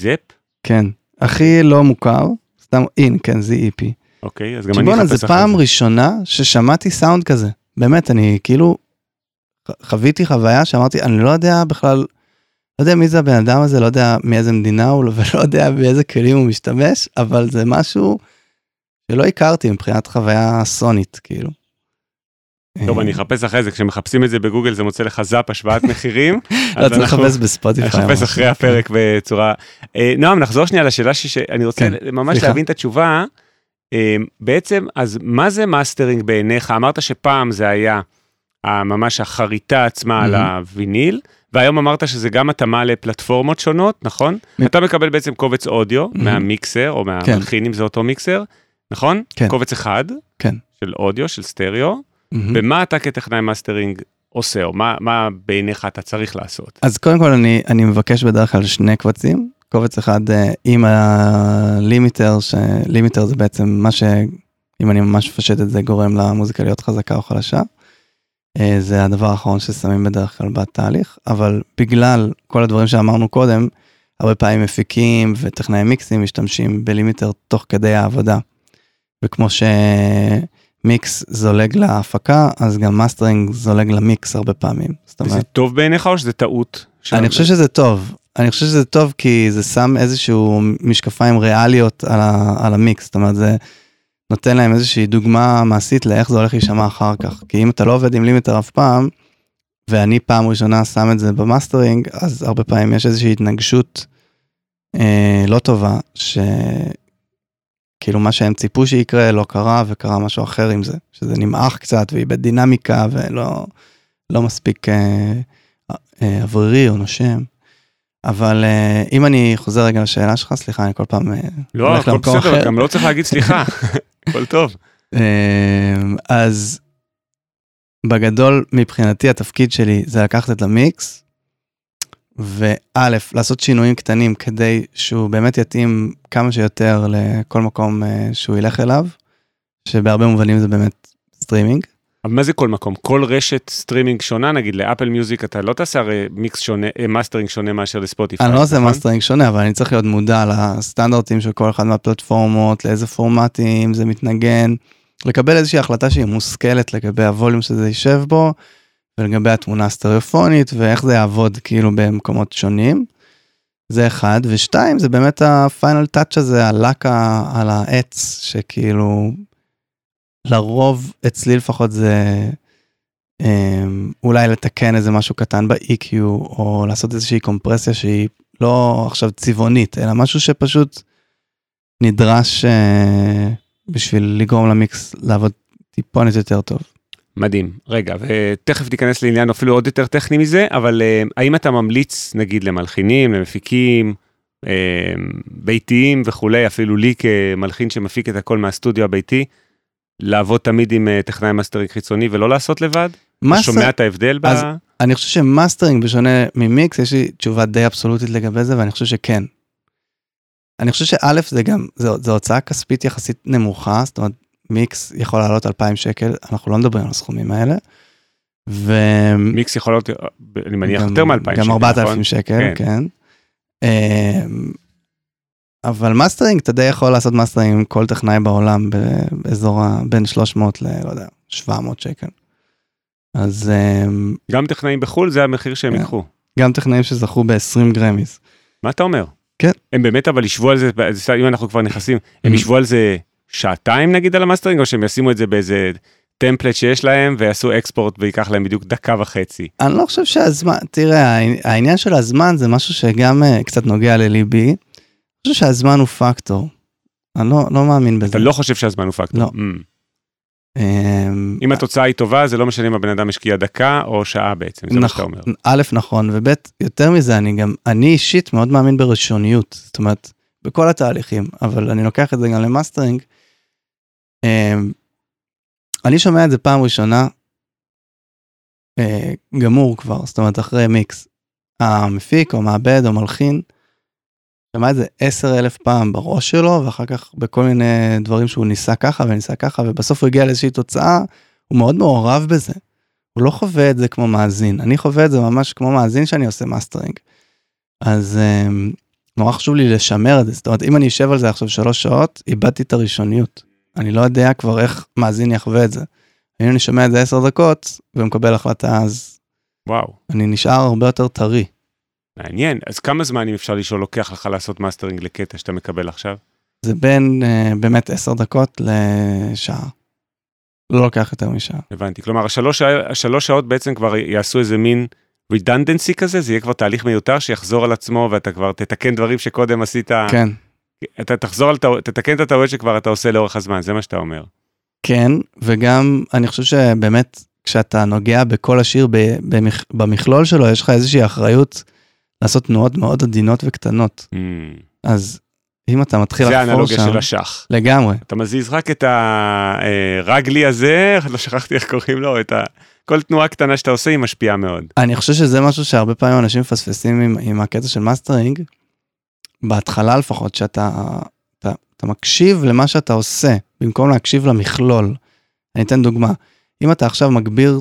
S2: זפ?
S1: כן. הכי לא מוכר, סתם, הנה, כן, ZEP.
S2: אוקיי, אז גם אני אחפש
S1: זו
S2: אחרי
S1: פעם
S2: זה.
S1: ראשונה ששמעתי סאונד כזה. באמת, אני כאילו חוויתי חוויה שאמרתי, אני לא יודע בכלל, לא יודע מי זה הבן אדם הזה, לא יודע מאיזה מדינה הוא, ולא יודע באיזה כלים הוא משתמש, אבל זה משהו שלא הכרתי מבחינת חוויה סונית, כאילו.
S2: טוב,
S1: אה,
S2: אני אחפש אחרי זה, כשמחפשים את זה בגוגל זה מוצא לך זאפ השוואת מחירים.
S1: לא, צריך לחפש בספוטיפיי.
S2: נחפש
S1: ממש.
S2: אחרי הפרק בצורה... אה, נועם, נחזור שנייה לשאלה שאני רוצה
S1: כן,
S2: ממש. להבין את התשובה. אה, בעצם, אז מה זה מאסטרינג בעיניך? אמרת שפעם זה היה ה- ממש החריטה עצמה על. הוויניל, והיום אמרת שזה גם התאמה לפלטפורמות שונות, נכון? אתה מקבל בעצם קובץ אודיו. מהמיקסר, או מהמלחין אם זה אותו מיקסר, נכון?
S1: כן.
S2: קובץ אחד
S1: כן.
S2: של אודיו, של סטריאו. ומה אתה כטכנאי מאסטרינג עושה, או מה, מה בעיניך אתה צריך לעשות?
S1: אז קודם כל אני, אני מבקש בדרך כלל שני קבצים, קובץ אחד אה, עם הלימיטר, שלימיטר זה בעצם מה ש... אם אני ממש מפשט את זה גורם למוזיקה להיות חזקה או חלשה. אה, זה הדבר האחרון ששמים בדרך כלל בתהליך, אבל בגלל כל הדברים שאמרנו קודם, הרבה פעמים מפיקים וטכנאי מיקסים משתמשים בלימיטר תוך כדי העבודה. וכמו שמיקס זולג להפקה, אז גם מאסטרינג זולג למיקס הרבה פעמים. זאת אומרת,
S2: זה טוב בעיניך או שזה טעות?
S1: אני חושב שזה טוב. אני חושב שזה טוב כי זה שם איזשהו משקפיים ריאליות על, ה, על המיקס, זאת אומרת זה נותן להם איזושהי דוגמה מעשית לאיך זה הולך להישמע אחר כך. כי אם אתה לא עובד עם לימיטר אף פעם, ואני פעם ראשונה שם את זה במאסטרינג, אז הרבה פעמים יש איזושהי התנגשות אה, לא טובה, שכאילו מה שהם ציפו שיקרה לא קרה וקרה משהו אחר עם זה, שזה נמעך קצת ואיבד דינמיקה ולא לא מספיק אה, אה, אוורירי או נושם. אבל אה, אם אני חוזר רגע לשאלה שלך, סליחה, אני כל פעם אה,
S2: לא,
S1: הולך
S2: הכל
S1: למקום
S2: בסדר,
S1: אחר.
S2: גם לא צריך להגיד סליחה, הכל טוב.
S1: אה, אז בגדול מבחינתי התפקיד שלי זה לקחת את המיקס, וא', לעשות שינויים קטנים כדי שהוא באמת יתאים כמה שיותר לכל מקום אה, שהוא ילך אליו, שבהרבה מובנים זה באמת סטרימינג.
S2: אבל מה זה כל מקום? כל רשת סטרימינג שונה, נגיד לאפל מיוזיק, אתה לא תעשה הרי מיקס שונה, אה, מאסטרינג שונה מאשר לספוטיפיי.
S1: אני לא עושה
S2: נכון?
S1: מאסטרינג שונה, אבל אני צריך להיות מודע לסטנדרטים של כל אחד מהפלטפורמות, לאיזה פורמטים זה מתנגן, לקבל איזושהי החלטה שהיא מושכלת לגבי הווליום שזה יישב בו, ולגבי התמונה הסטריאופונית, ואיך זה יעבוד כאילו במקומות שונים. זה אחד, ושתיים, זה באמת ה- final touch הזה, הלק על העץ, שכאילו, לרוב, אצלי לפחות זה אמ, אולי לתקן איזה משהו קטן ב-EQ, או לעשות איזושהי קומפרסיה שהיא לא עכשיו צבעונית, אלא משהו שפשוט נדרש אה, בשביל לגרום למיקס לעבוד טיפונת יותר טוב.
S2: מדהים. רגע, ותכף ניכנס לעניין אפילו עוד יותר טכני מזה, אבל אה, האם אתה ממליץ נגיד למלחינים, למפיקים, אה, ביתיים וכולי, אפילו לי כמלחין שמפיק את הכל מהסטודיו הביתי, לעבוד תמיד עם אה, טכנאי מאסטרינג חיצוני ולא לעשות לבד? אתה
S1: מאסטר-
S2: שומע את ההבדל ב...
S1: אז- אני חושב שמאסטרינג בשונה ממיקס, יש לי תשובה די אבסולוטית לגבי זה, ואני חושב שכן. אני חושב שא' זה גם, זו, זו הוצאה כספית יחסית נמוכה, זאת אומרת, מיקס יכול לעלות 2,000 שקל, אנחנו לא מדברים על הסכומים האלה. ו...
S2: מיקס יכול להיות, אני מניח,
S1: גם-
S2: יותר מ-2,000 שקל,
S1: גם
S2: נכון?
S1: 4,000 שקל,
S2: כן.
S1: כן. אמ, אבל מאסטרינג, אתה די יכול לעשות מאסטרינג עם כל טכנאי בעולם באזור ה... בין 300 ל... לא יודע, 700 שקל. אז אמ,
S2: גם טכנאים בחו"ל זה המחיר שהם
S1: כן.
S2: ייקחו.
S1: גם טכנאים שזכו ב-20 גרמיס.
S2: מה אתה אומר?
S1: כן.
S2: הם באמת אבל ישבו על זה, אם אנחנו כבר נכנסים, הם
S1: Mhm.
S2: ישבו על זה שעתיים נגיד על המאסטרינג, או שהם ישימו את זה באיזה טמפלט שיש להם ויעשו אקספורט וייקח להם בדיוק דקה וחצי.
S1: אני לא חושב שהזמן, תראה, העניין של הזמן זה משהו שגם uh, קצת נוגע לליבי. אני חושב שהזמן הוא פקטור. אני לא, לא מאמין בזה.
S2: אתה לא חושב שהזמן הוא פקטור?
S1: לא.
S2: Mm.
S1: אמ,
S2: אם התוצאה היא טובה, זה לא משנה אם הבן אדם השקיע דקה או שעה בעצם, זה מה שאתה אומר.
S1: א', נכון, וב', יותר מזה, אני גם, אני אישית מאוד מאמין בראשוניות. זאת אומרת, בכל התהליכים, אבל אני לוקח את זה גם למאסטרינג. אמ, אני שומע את זה פעם ראשונה, אה, גמור כבר, זאת אומרת, אחרי מיקס. המפיק או מעבד או מלחין, שמע את זה עשר אלף פעם בראש שלו, ואחר כך בכל מיני דברים שהוא ניסה ככה וניסה ככה, ובסוף הוא הגיע לאיזושהי תוצאה, הוא מאוד מעורב בזה. הוא לא חווה את זה כמו מאזין, אני חווה את זה ממש כמו מאזין שאני עושה מאסטרינג. אז אמ, נורא חשוב לי לשמר את זה, זאת אומרת, אם אני אשב על זה עכשיו שלוש שעות, איבדתי את הראשוניות. אני לא יודע כבר איך מאזין יחווה את זה. אם אני שומע את זה עשר דקות ומקבל החלטה, אז
S2: וואו.
S1: אני נשאר הרבה יותר טרי.
S2: מעניין, אז כמה זמן אם אפשר לשאול לוקח לך לעשות מאסטרינג לקטע שאתה מקבל עכשיו?
S1: זה בין uh, באמת עשר דקות לשעה. לא לוקח יותר משעה.
S2: הבנתי, כלומר השלוש, השלוש שעות בעצם כבר יעשו איזה מין redundancy כזה, זה יהיה כבר תהליך מיותר שיחזור על עצמו ואתה כבר תתקן דברים שקודם עשית,
S1: כן.
S2: אתה תחזור על, טעו- תתקן את הטעויות שכבר אתה עושה לאורך הזמן, זה מה שאתה אומר.
S1: כן, וגם אני חושב שבאמת כשאתה נוגע בכל השיר במכ... במכלול שלו, יש לך איזושהי אחריות לעשות תנועות מאוד עדינות וקטנות.
S2: Mm.
S1: אז אם אתה מתחיל
S2: זה
S1: לחפור
S2: האנלוגיה
S1: שם,
S2: של השח.
S1: לגמרי.
S2: אתה מזיז רק את הרגלי הזה, לא שכחתי איך קוראים לו, את ה... כל תנועה קטנה שאתה עושה היא משפיעה מאוד.
S1: אני חושב שזה משהו שהרבה פעמים אנשים מפספסים עם, עם הקטע של מאסטרינג, בהתחלה לפחות, שאתה אתה, אתה מקשיב למה שאתה עושה, במקום להקשיב למכלול. אני אתן דוגמה, אם אתה עכשיו מגביר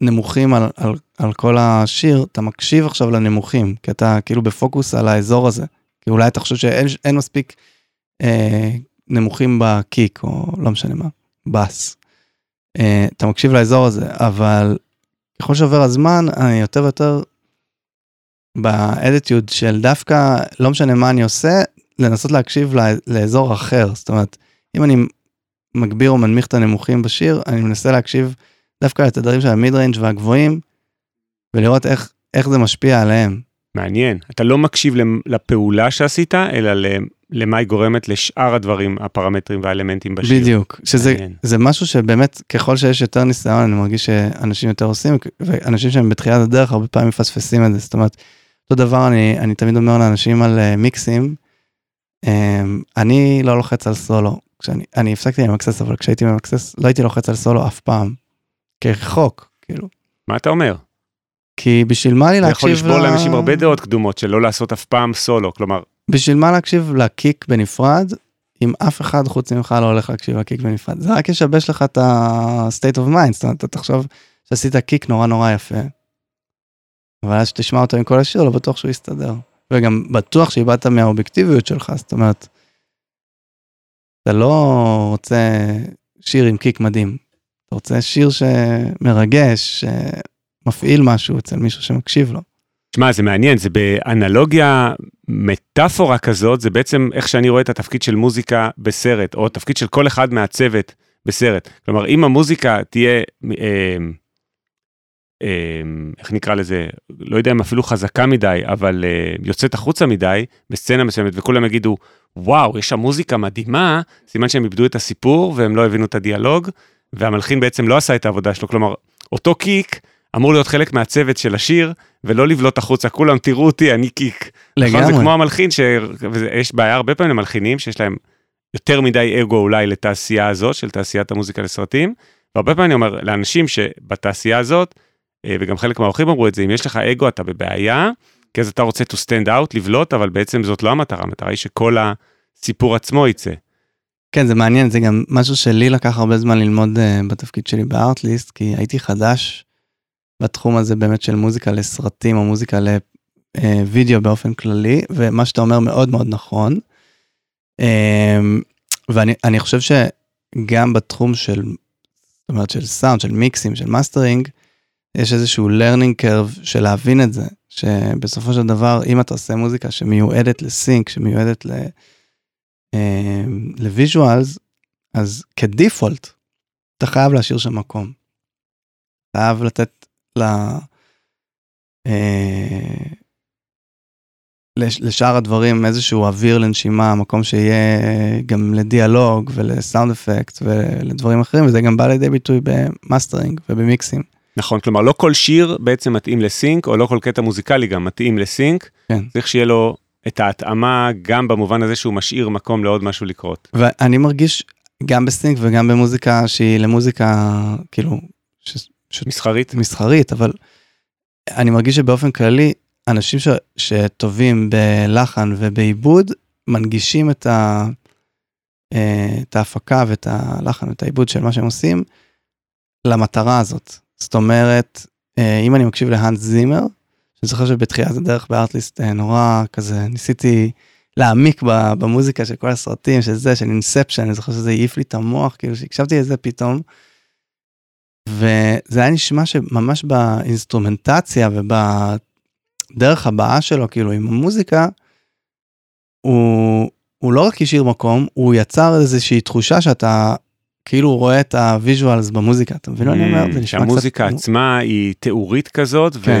S1: נמוכים על, על, על כל השיר, אתה מקשיב עכשיו לנמוכים, כי אתה כאילו בפוקוס על האזור הזה. כי אולי אתה חושב שאין אין מספיק אה, נמוכים בקיק, או לא משנה מה, בס. אה, אתה מקשיב לאזור הזה, אבל ככל שעובר הזמן, אני יותר ויותר באדיטיוד של דווקא, לא משנה מה אני עושה, לנסות להקשיב לא, לאזור אחר. זאת אומרת, אם אני מגביר או מנמיך את הנמוכים בשיר, אני מנסה להקשיב דווקא לתדרים של ה mid range והגבוהים, ולראות איך, איך זה משפיע עליהם.
S2: מעניין. אתה לא מקשיב לפעולה שעשית, אלא ל- למה היא גורמת לשאר הדברים, הפרמטרים והאלמנטים בשיר.
S1: בדיוק, שזה
S2: מעניין.
S1: זה משהו שבאמת, ככל שיש יותר ניסיון, אני מרגיש שאנשים יותר עושים, ואנשים שהם בתחילת הדרך הרבה פעמים מפספסים את זה. זאת אומרת, אותו דבר אני, אני תמיד אומר לאנשים על uh, מיקסים, um, אני לא לוחץ על סולו. כשאני אני הפסקתי למקסס, אבל כשהייתי ממקסס, לא הייתי לוחץ על סולו אף פעם. כחוק, כאילו.
S2: מה אתה אומר?
S1: כי בשביל מה לי
S2: זה יכול
S1: להקשיב
S2: לשבור לאנשים הרבה דעות קדומות של לא לעשות אף פעם סולו, כלומר,
S1: בשביל מה להקשיב לקיק בנפרד, אם אף אחד חוץ ממך לא הולך להקשיב לקיק בנפרד? זה רק ישבש לך את ה-state of mind, זאת אומרת, אתה תחשוב שעשית קיק נורא נורא יפה, אבל אז שתשמע אותו עם כל השיר, לא בטוח שהוא יסתדר. וגם בטוח שאיבדת מהאובייקטיביות שלך, זאת אומרת, אתה לא רוצה שיר עם קיק מדהים, אתה רוצה שיר שמרגש, שמפעיל משהו אצל מישהו שמקשיב לו.
S2: שמע, זה מעניין, זה באנלוגיה, מטאפורה כזאת, זה בעצם איך שאני רואה את התפקיד של מוזיקה בסרט, או התפקיד של כל אחד מהצוות בסרט. כלומר, אם המוזיקה תהיה, אה, איך נקרא לזה, לא יודע אם אפילו חזקה מדי, אבל אה, יוצאת החוצה מדי, בסצנה מסוימת, וכולם יגידו, וואו, יש שם מוזיקה מדהימה, סימן שהם איבדו את הסיפור והם לא הבינו את הדיאלוג, והמלחין בעצם לא עשה את העבודה שלו, כלומר, אותו קיק אמור להיות חלק מהצוות של השיר, ולא לבלוט החוצה, כולם תראו אותי, אני קיק. נכון? זה כמו המלחין, שיש בעיה הרבה פעמים למלחינים, שיש להם יותר מדי אגו אולי לתעשייה הזאת, של תעשיית המוזיקה לסרטים, והרבה פעמים אני אומר לאנשים שבתעשייה הזאת, וגם חלק מהאורחים אמרו את זה, אם יש לך אגו אתה בבעיה, כי אז אתה רוצה to stand out, לבלוט, אבל בעצם זאת לא המטרה, המטרה היא שכל הסיפור עצמו יצא.
S1: כן, זה מעניין, זה גם משהו שלי לקח הרבה זמן ללמוד uh, בתפקיד שלי בארטליסט, כי הייתי חדש בתחום הזה באמת של מוזיקה לסרטים או מוזיקה לוידאו באופן כללי, ומה שאתה אומר מאוד מאוד נכון. Um, ואני חושב שגם בתחום של, זאת אומרת, של סאונד, של מיקסים, של מאסטרינג, יש איזשהו learning curve של להבין את זה, שבסופו של דבר, אם אתה עושה מוזיקה שמיועדת ל sync, שמיועדת ל... ל visuals, אז כ default, אתה חייב להשאיר שם מקום. חייב לתת ל... אה, לש- לשאר הדברים איזשהו אוויר לנשימה, מקום שיהיה גם לדיאלוג ול sound effect ולדברים אחרים, וזה גם בא לידי ביטוי במאסטרינג ובמיקסים.
S2: נכון, כלומר לא כל שיר בעצם מתאים ל sync, או לא כל קטע מוזיקלי גם מתאים ל sync,
S1: כן.
S2: צריך שיהיה לו את ההתאמה גם במובן הזה שהוא משאיר מקום לעוד משהו לקרות.
S1: ואני מרגיש גם ב sync וגם במוזיקה שהיא למוזיקה, כאילו, ש... ש...
S2: מסחרית?
S1: מסחרית, אבל אני מרגיש שבאופן כללי, אנשים ש... שטובים בלחן ובעיבוד, מנגישים את, ה... אה, את ההפקה ואת הלחן ואת העיבוד של מה שהם עושים למטרה הזאת. זאת אומרת, אה, אם אני מקשיב להאנס זימר, שאני זוכר שבתחילת הדרך בארטליסט אה, נורא כזה ניסיתי להעמיק במוזיקה של כל הסרטים, של זה, של אינספשן, אני זוכר שזה העיף לי את המוח, כאילו שהקשבתי לזה פתאום. וזה היה נשמע שממש באינסטרומנטציה ובדרך ההבעה שלו, כאילו עם המוזיקה, הוא, הוא לא רק השאיר מקום, הוא יצר איזושהי תחושה שאתה כאילו רואה את ה visuals במוזיקה, אתה מבין מה אני אומר? זה נשמע
S2: Mm, שהמוזיקה
S1: קצת...
S2: עצמה היא תיאורית כזאת,
S1: כן.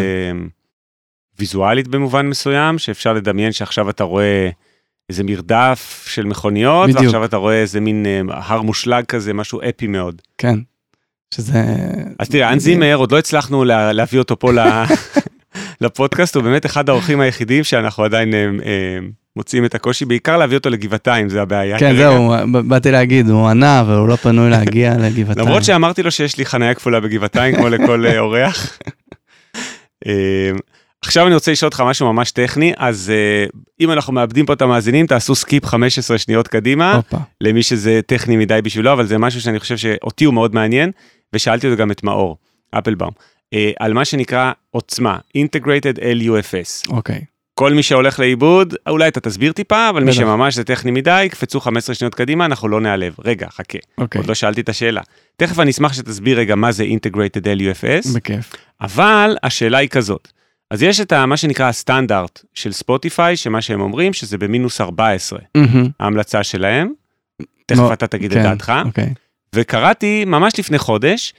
S2: וויזואלית במובן מסוים, שאפשר לדמיין שעכשיו אתה רואה איזה מרדף של מכוניות,
S1: בדיוק.
S2: ועכשיו אתה רואה איזה מין אה, הר מושלג כזה, משהו אפי מאוד.
S1: כן. שזה...
S2: אז תראה, האנס זימר, עוד לא הצלחנו לה, להביא אותו פה ל- לפודקאסט, הוא באמת אחד האורחים היחידים שאנחנו עדיין אה, אה, מוצאים את הקושי, בעיקר להביא אותו לגבעתיים, זה הבעיה.
S1: כן. זהו, באתי להגיד, הוא ענה, אבל הוא לא פנוי להגיע לגבעתיים.
S2: למרות שאמרתי לו שיש לי חניה כפולה בגבעתיים, כמו לכל אה, אורח. אה, עכשיו אני רוצה לשאול אותך משהו ממש טכני, אז אה, אם אנחנו מאבדים פה את המאזינים, תעשו skip 15 שניות קדימה,
S1: הופה,
S2: למי שזה טכני מדי בשבילו, אבל זה משהו שאני חושב שאותי הוא מאוד מעניין, ושאלתי אותו גם את מאור, אפלבאום, אה, על מה שנקרא עוצמה, Integrated LUFS.
S1: אוקיי.
S2: כל מי שהולך לאיבוד, אולי אתה תסביר טיפה, אבל מי. שממש זה טכני מדי, קפצו 15 שניות קדימה, אנחנו לא נעלב. רגע, חכה,
S1: אוקיי,
S2: עוד לא שאלתי את השאלה. תכף אני אשמח שתסביר רגע מה זה Integrated LUFS,
S1: בכיף.
S2: אבל השאלה היא כזאת. אז יש את ה- מה שנקרא הסטנדרט של ספוטיפיי, שמה שהם אומרים שזה במינוס 14,
S1: מהמם,
S2: ההמלצה שלהם. תכף
S1: לא,
S2: אתה תגיד
S1: כן,
S2: את דעתך.
S1: אוקיי,
S2: וקראתי ממש לפני חודש,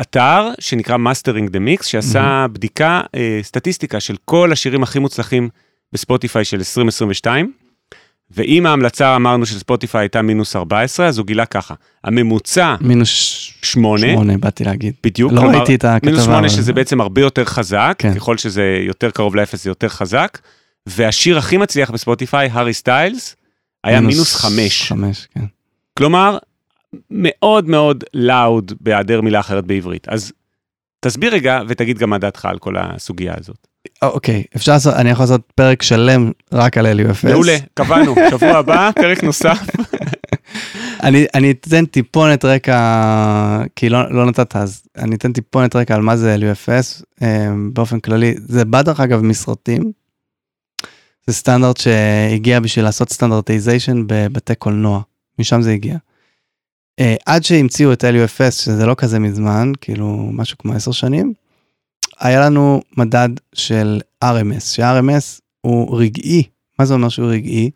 S2: אתר שנקרא Mastering the Mix, שעשה בדיקה, אה, סטטיסטיקה של כל השירים הכי מוצלחים בספוטיפיי של 2022, ואם ההמלצה אמרנו של ספוטיפיי הייתה מינוס 14, אז הוא גילה ככה, הממוצע
S1: מינוס
S2: 8,
S1: שמונה, באתי להגיד.
S2: בדיוק,
S1: לא
S2: כלומר,
S1: ראיתי את הכתבה.
S2: מינוס 8
S1: אבל-
S2: שזה בעצם הרבה יותר חזק,
S1: כן.
S2: ככל שזה יותר קרוב לאפס זה יותר חזק, והשיר הכי מצליח בספוטיפיי, הארי סטיילס, היה מינוס 5.
S1: חמש, כן.
S2: כלומר, מאוד מאוד לאוד בהיעדר מילה אחרת בעברית. אז תסביר רגע ותגיד גם מה דעתך על כל הסוגיה הזאת.
S1: אוקיי, אפשר לעשות, אני יכול לעשות פרק שלם רק על LUFS.
S2: מעולה, קבענו, שבוע הבא, פרק נוסף.
S1: אני, אני אתן טיפונת רקע, כי לא, לא נתת אז, אני אתן טיפונת רקע על מה זה LUFS אה, באופן כללי. זה בא דרך אגב מסרטים. זה סטנדרט שהגיע בשביל לעשות standardization בבתי קולנוע, משם זה הגיע. אה, עד שהמציאו את LUFS, שזה לא כזה מזמן, כאילו משהו כמו עשר שנים, היה לנו מדד של RMS, ש-RMS הוא רגעי. מה זה אומר שהוא רגעי?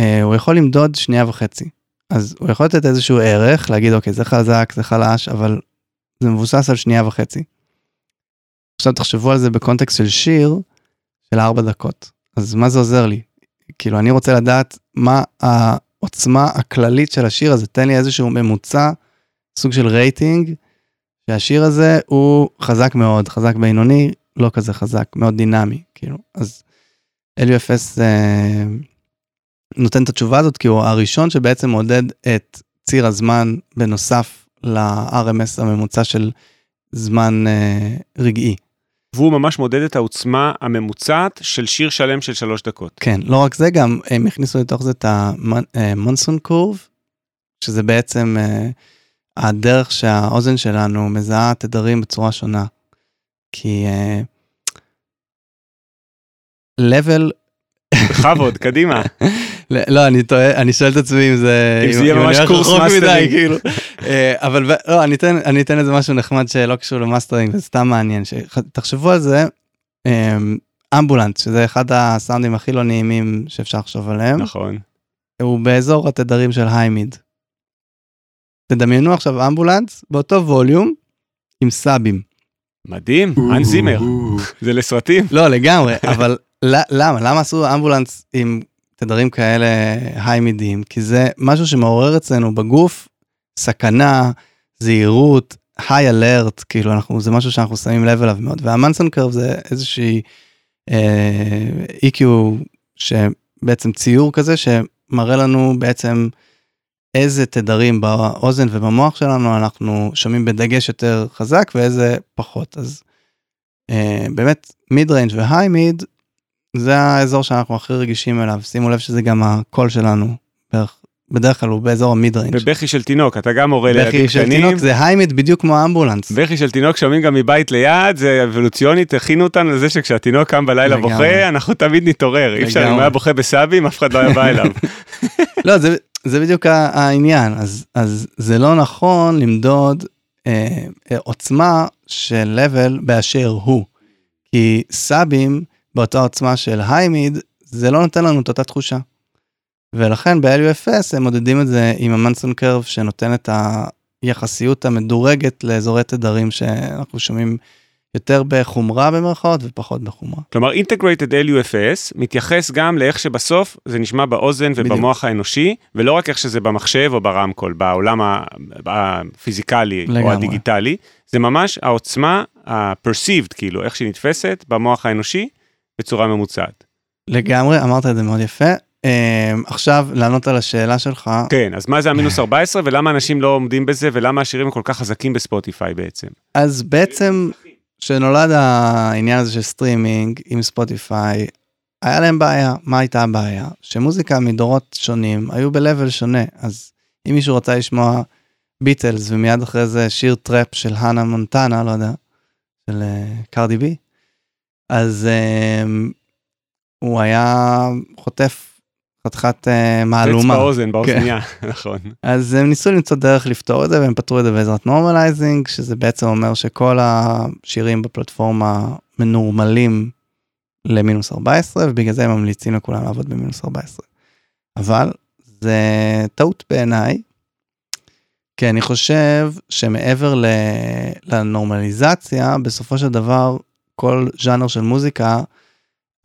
S1: אה, הוא יכול למדוד שנייה וחצי. אז הוא יכול לתת איזשהו ערך, להגיד אוקיי זה חזק, זה חלש, אבל זה מבוסס על שנייה וחצי. עכשיו תחשבו על זה בקונטקסט של שיר של ארבע דקות. אז מה זה עוזר לי? כאילו אני רוצה לדעת מה העוצמה הכללית של השיר הזה, תן לי איזשהו ממוצע, סוג של רייטינג, שהשיר הזה הוא חזק מאוד, חזק בינוני, לא כזה חזק, מאוד דינמי, כאילו. אז LUFS אה, נותן את התשובה הזאת כי הוא הראשון שבעצם מודד את ציר הזמן בנוסף ל-RMS הממוצע של זמן אה, רגעי.
S2: והוא ממש מודד את העוצמה הממוצעת של שיר שלם של שלוש דקות.
S1: כן, לא רק זה, גם הם הכניסו לתוך זה את ה Munson curve, שזה בעצם אה, הדרך שהאוזן שלנו מזהה תדרים בצורה שונה. כי אה, level,
S2: בכבוד, קדימה.
S1: לא, אני טועה, אני שואל את עצמי אם זה...
S2: אם זה יהיה ממש קורס מאסטרינג.
S1: כאילו. אה, אבל לא, אני אתן, אני אתן איזה משהו נחמד שלא קשור למאסטרינג, זה סתם מעניין. תחשבו על זה, אה, אמבולנס, שזה אחד הסאונדים הכי לא נעימים שאפשר לחשוב עליהם.
S2: נכון.
S1: הוא באזור התדרים של ה high mid. תדמיינו עכשיו אמבולנס באותו ווליום עם סאבים.
S2: מדהים, האנס זימר, זה לסרטים.
S1: לא, לגמרי, אבל למה? למה עשו אמבולנס עם תדרים כאלה היי מידיים? כי זה משהו שמעורר אצלנו בגוף סכנה, זהירות, היי אלרט, כאילו אנחנו, זה משהו שאנחנו שמים לב אליו מאוד. והמנסון קרב זה איזושהי אה, EQ שבעצם ציור כזה שמראה לנו בעצם איזה תדרים באוזן ובמוח שלנו אנחנו שומעים בדגש יותר חזק ואיזה פחות. אז אה, באמת מיד ריינג' והיי מיד זה האזור שאנחנו הכי רגישים אליו שימו לב שזה גם הקול שלנו בערך בדרך כלל הוא באזור ה mid range.
S2: ובכי של תינוק, אתה גם הורה לילדים קטנים.
S1: בכי של תינוק זה ה high mid בדיוק כמו אמבולנס.
S2: בכי של תינוק שומעים גם מבית ליד, זה אבולוציונית, הכינו אותנו לזה שכשהתינוק קם בלילה בוכה, אנחנו תמיד נתעורר. אי אפשר, אם היה בוכה בסאבים, אף אחד לא היה בא אליו.
S1: לא, זה, זה בדיוק העניין, אז, אז זה לא נכון למדוד אה, עוצמה של level באשר הוא. כי סאבים באותה עוצמה של היימיד, זה לא נותן לנו את אותה תחושה. ולכן ב-LUFS הם מודדים את זה עם המנסון קרב שנותן את היחסיות המדורגת לאזורי תדרים שאנחנו שומעים יותר בחומרה במרכאות ופחות בחומרה.
S2: כלומר אינטגרייטד LUFS מתייחס גם לאיך שבסוף זה נשמע באוזן ובמוח בדיוק. האנושי ולא רק איך שזה במחשב או ברמקול בעולם הפיזיקלי לגמרי. או הדיגיטלי זה ממש העוצמה ה-perceived כאילו איך שהיא נתפסת במוח האנושי בצורה ממוצעת.
S1: לגמרי אמרת את זה מאוד יפה Um, עכשיו לענות על השאלה שלך.
S2: כן, אז מה זה המינוס 14 ולמה אנשים לא עומדים בזה ולמה השירים כל כך חזקים בספוטיפיי בעצם?
S1: אז בעצם כשנולד העניין הזה של סטרימינג עם ספוטיפיי, היה להם בעיה. מה הייתה הבעיה? שמוזיקה מדורות שונים היו ב-level שונה. אז אם מישהו רצה לשמוע ביטלס ומיד אחרי זה שיר טראפ של האנה מונטנה, לא יודע, של קרדי uh, בי, אז um, הוא היה חוטף חתיכת uh, מהלומה.
S2: אצבע אוזן באוזניה, כן. נכון.
S1: אז הם ניסו למצוא דרך לפתור את זה והם פתרו את זה בעזרת normalizing, שזה בעצם אומר שכל השירים בפלטפורמה מנורמלים למינוס 14 ובגלל זה הם ממליצים לכולם לעבוד במינוס 14. אבל זה טעות בעיניי, כי אני חושב שמעבר לנורמליזציה, בסופו של דבר כל ז'אנר של מוזיקה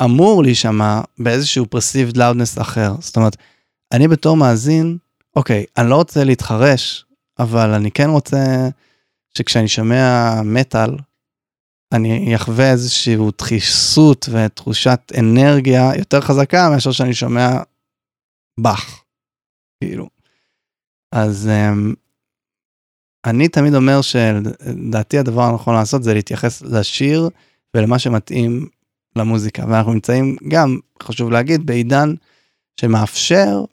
S1: אמור להישמע באיזשהו perceived loudness אחר. זאת אומרת, אני בתור מאזין, אוקיי, אני לא רוצה להתחרש, אבל אני כן רוצה שכשאני שומע מטאל, אני אחווה איזושהי דחיסות ותחושת אנרגיה יותר חזקה מאשר שאני שומע באך, כאילו. אז um, אני תמיד אומר שלדעתי הדבר הנכון לעשות זה להתייחס לשיר ולמה שמתאים למוזיקה ואנחנו נמצאים גם חשוב להגיד בעידן שמאפשר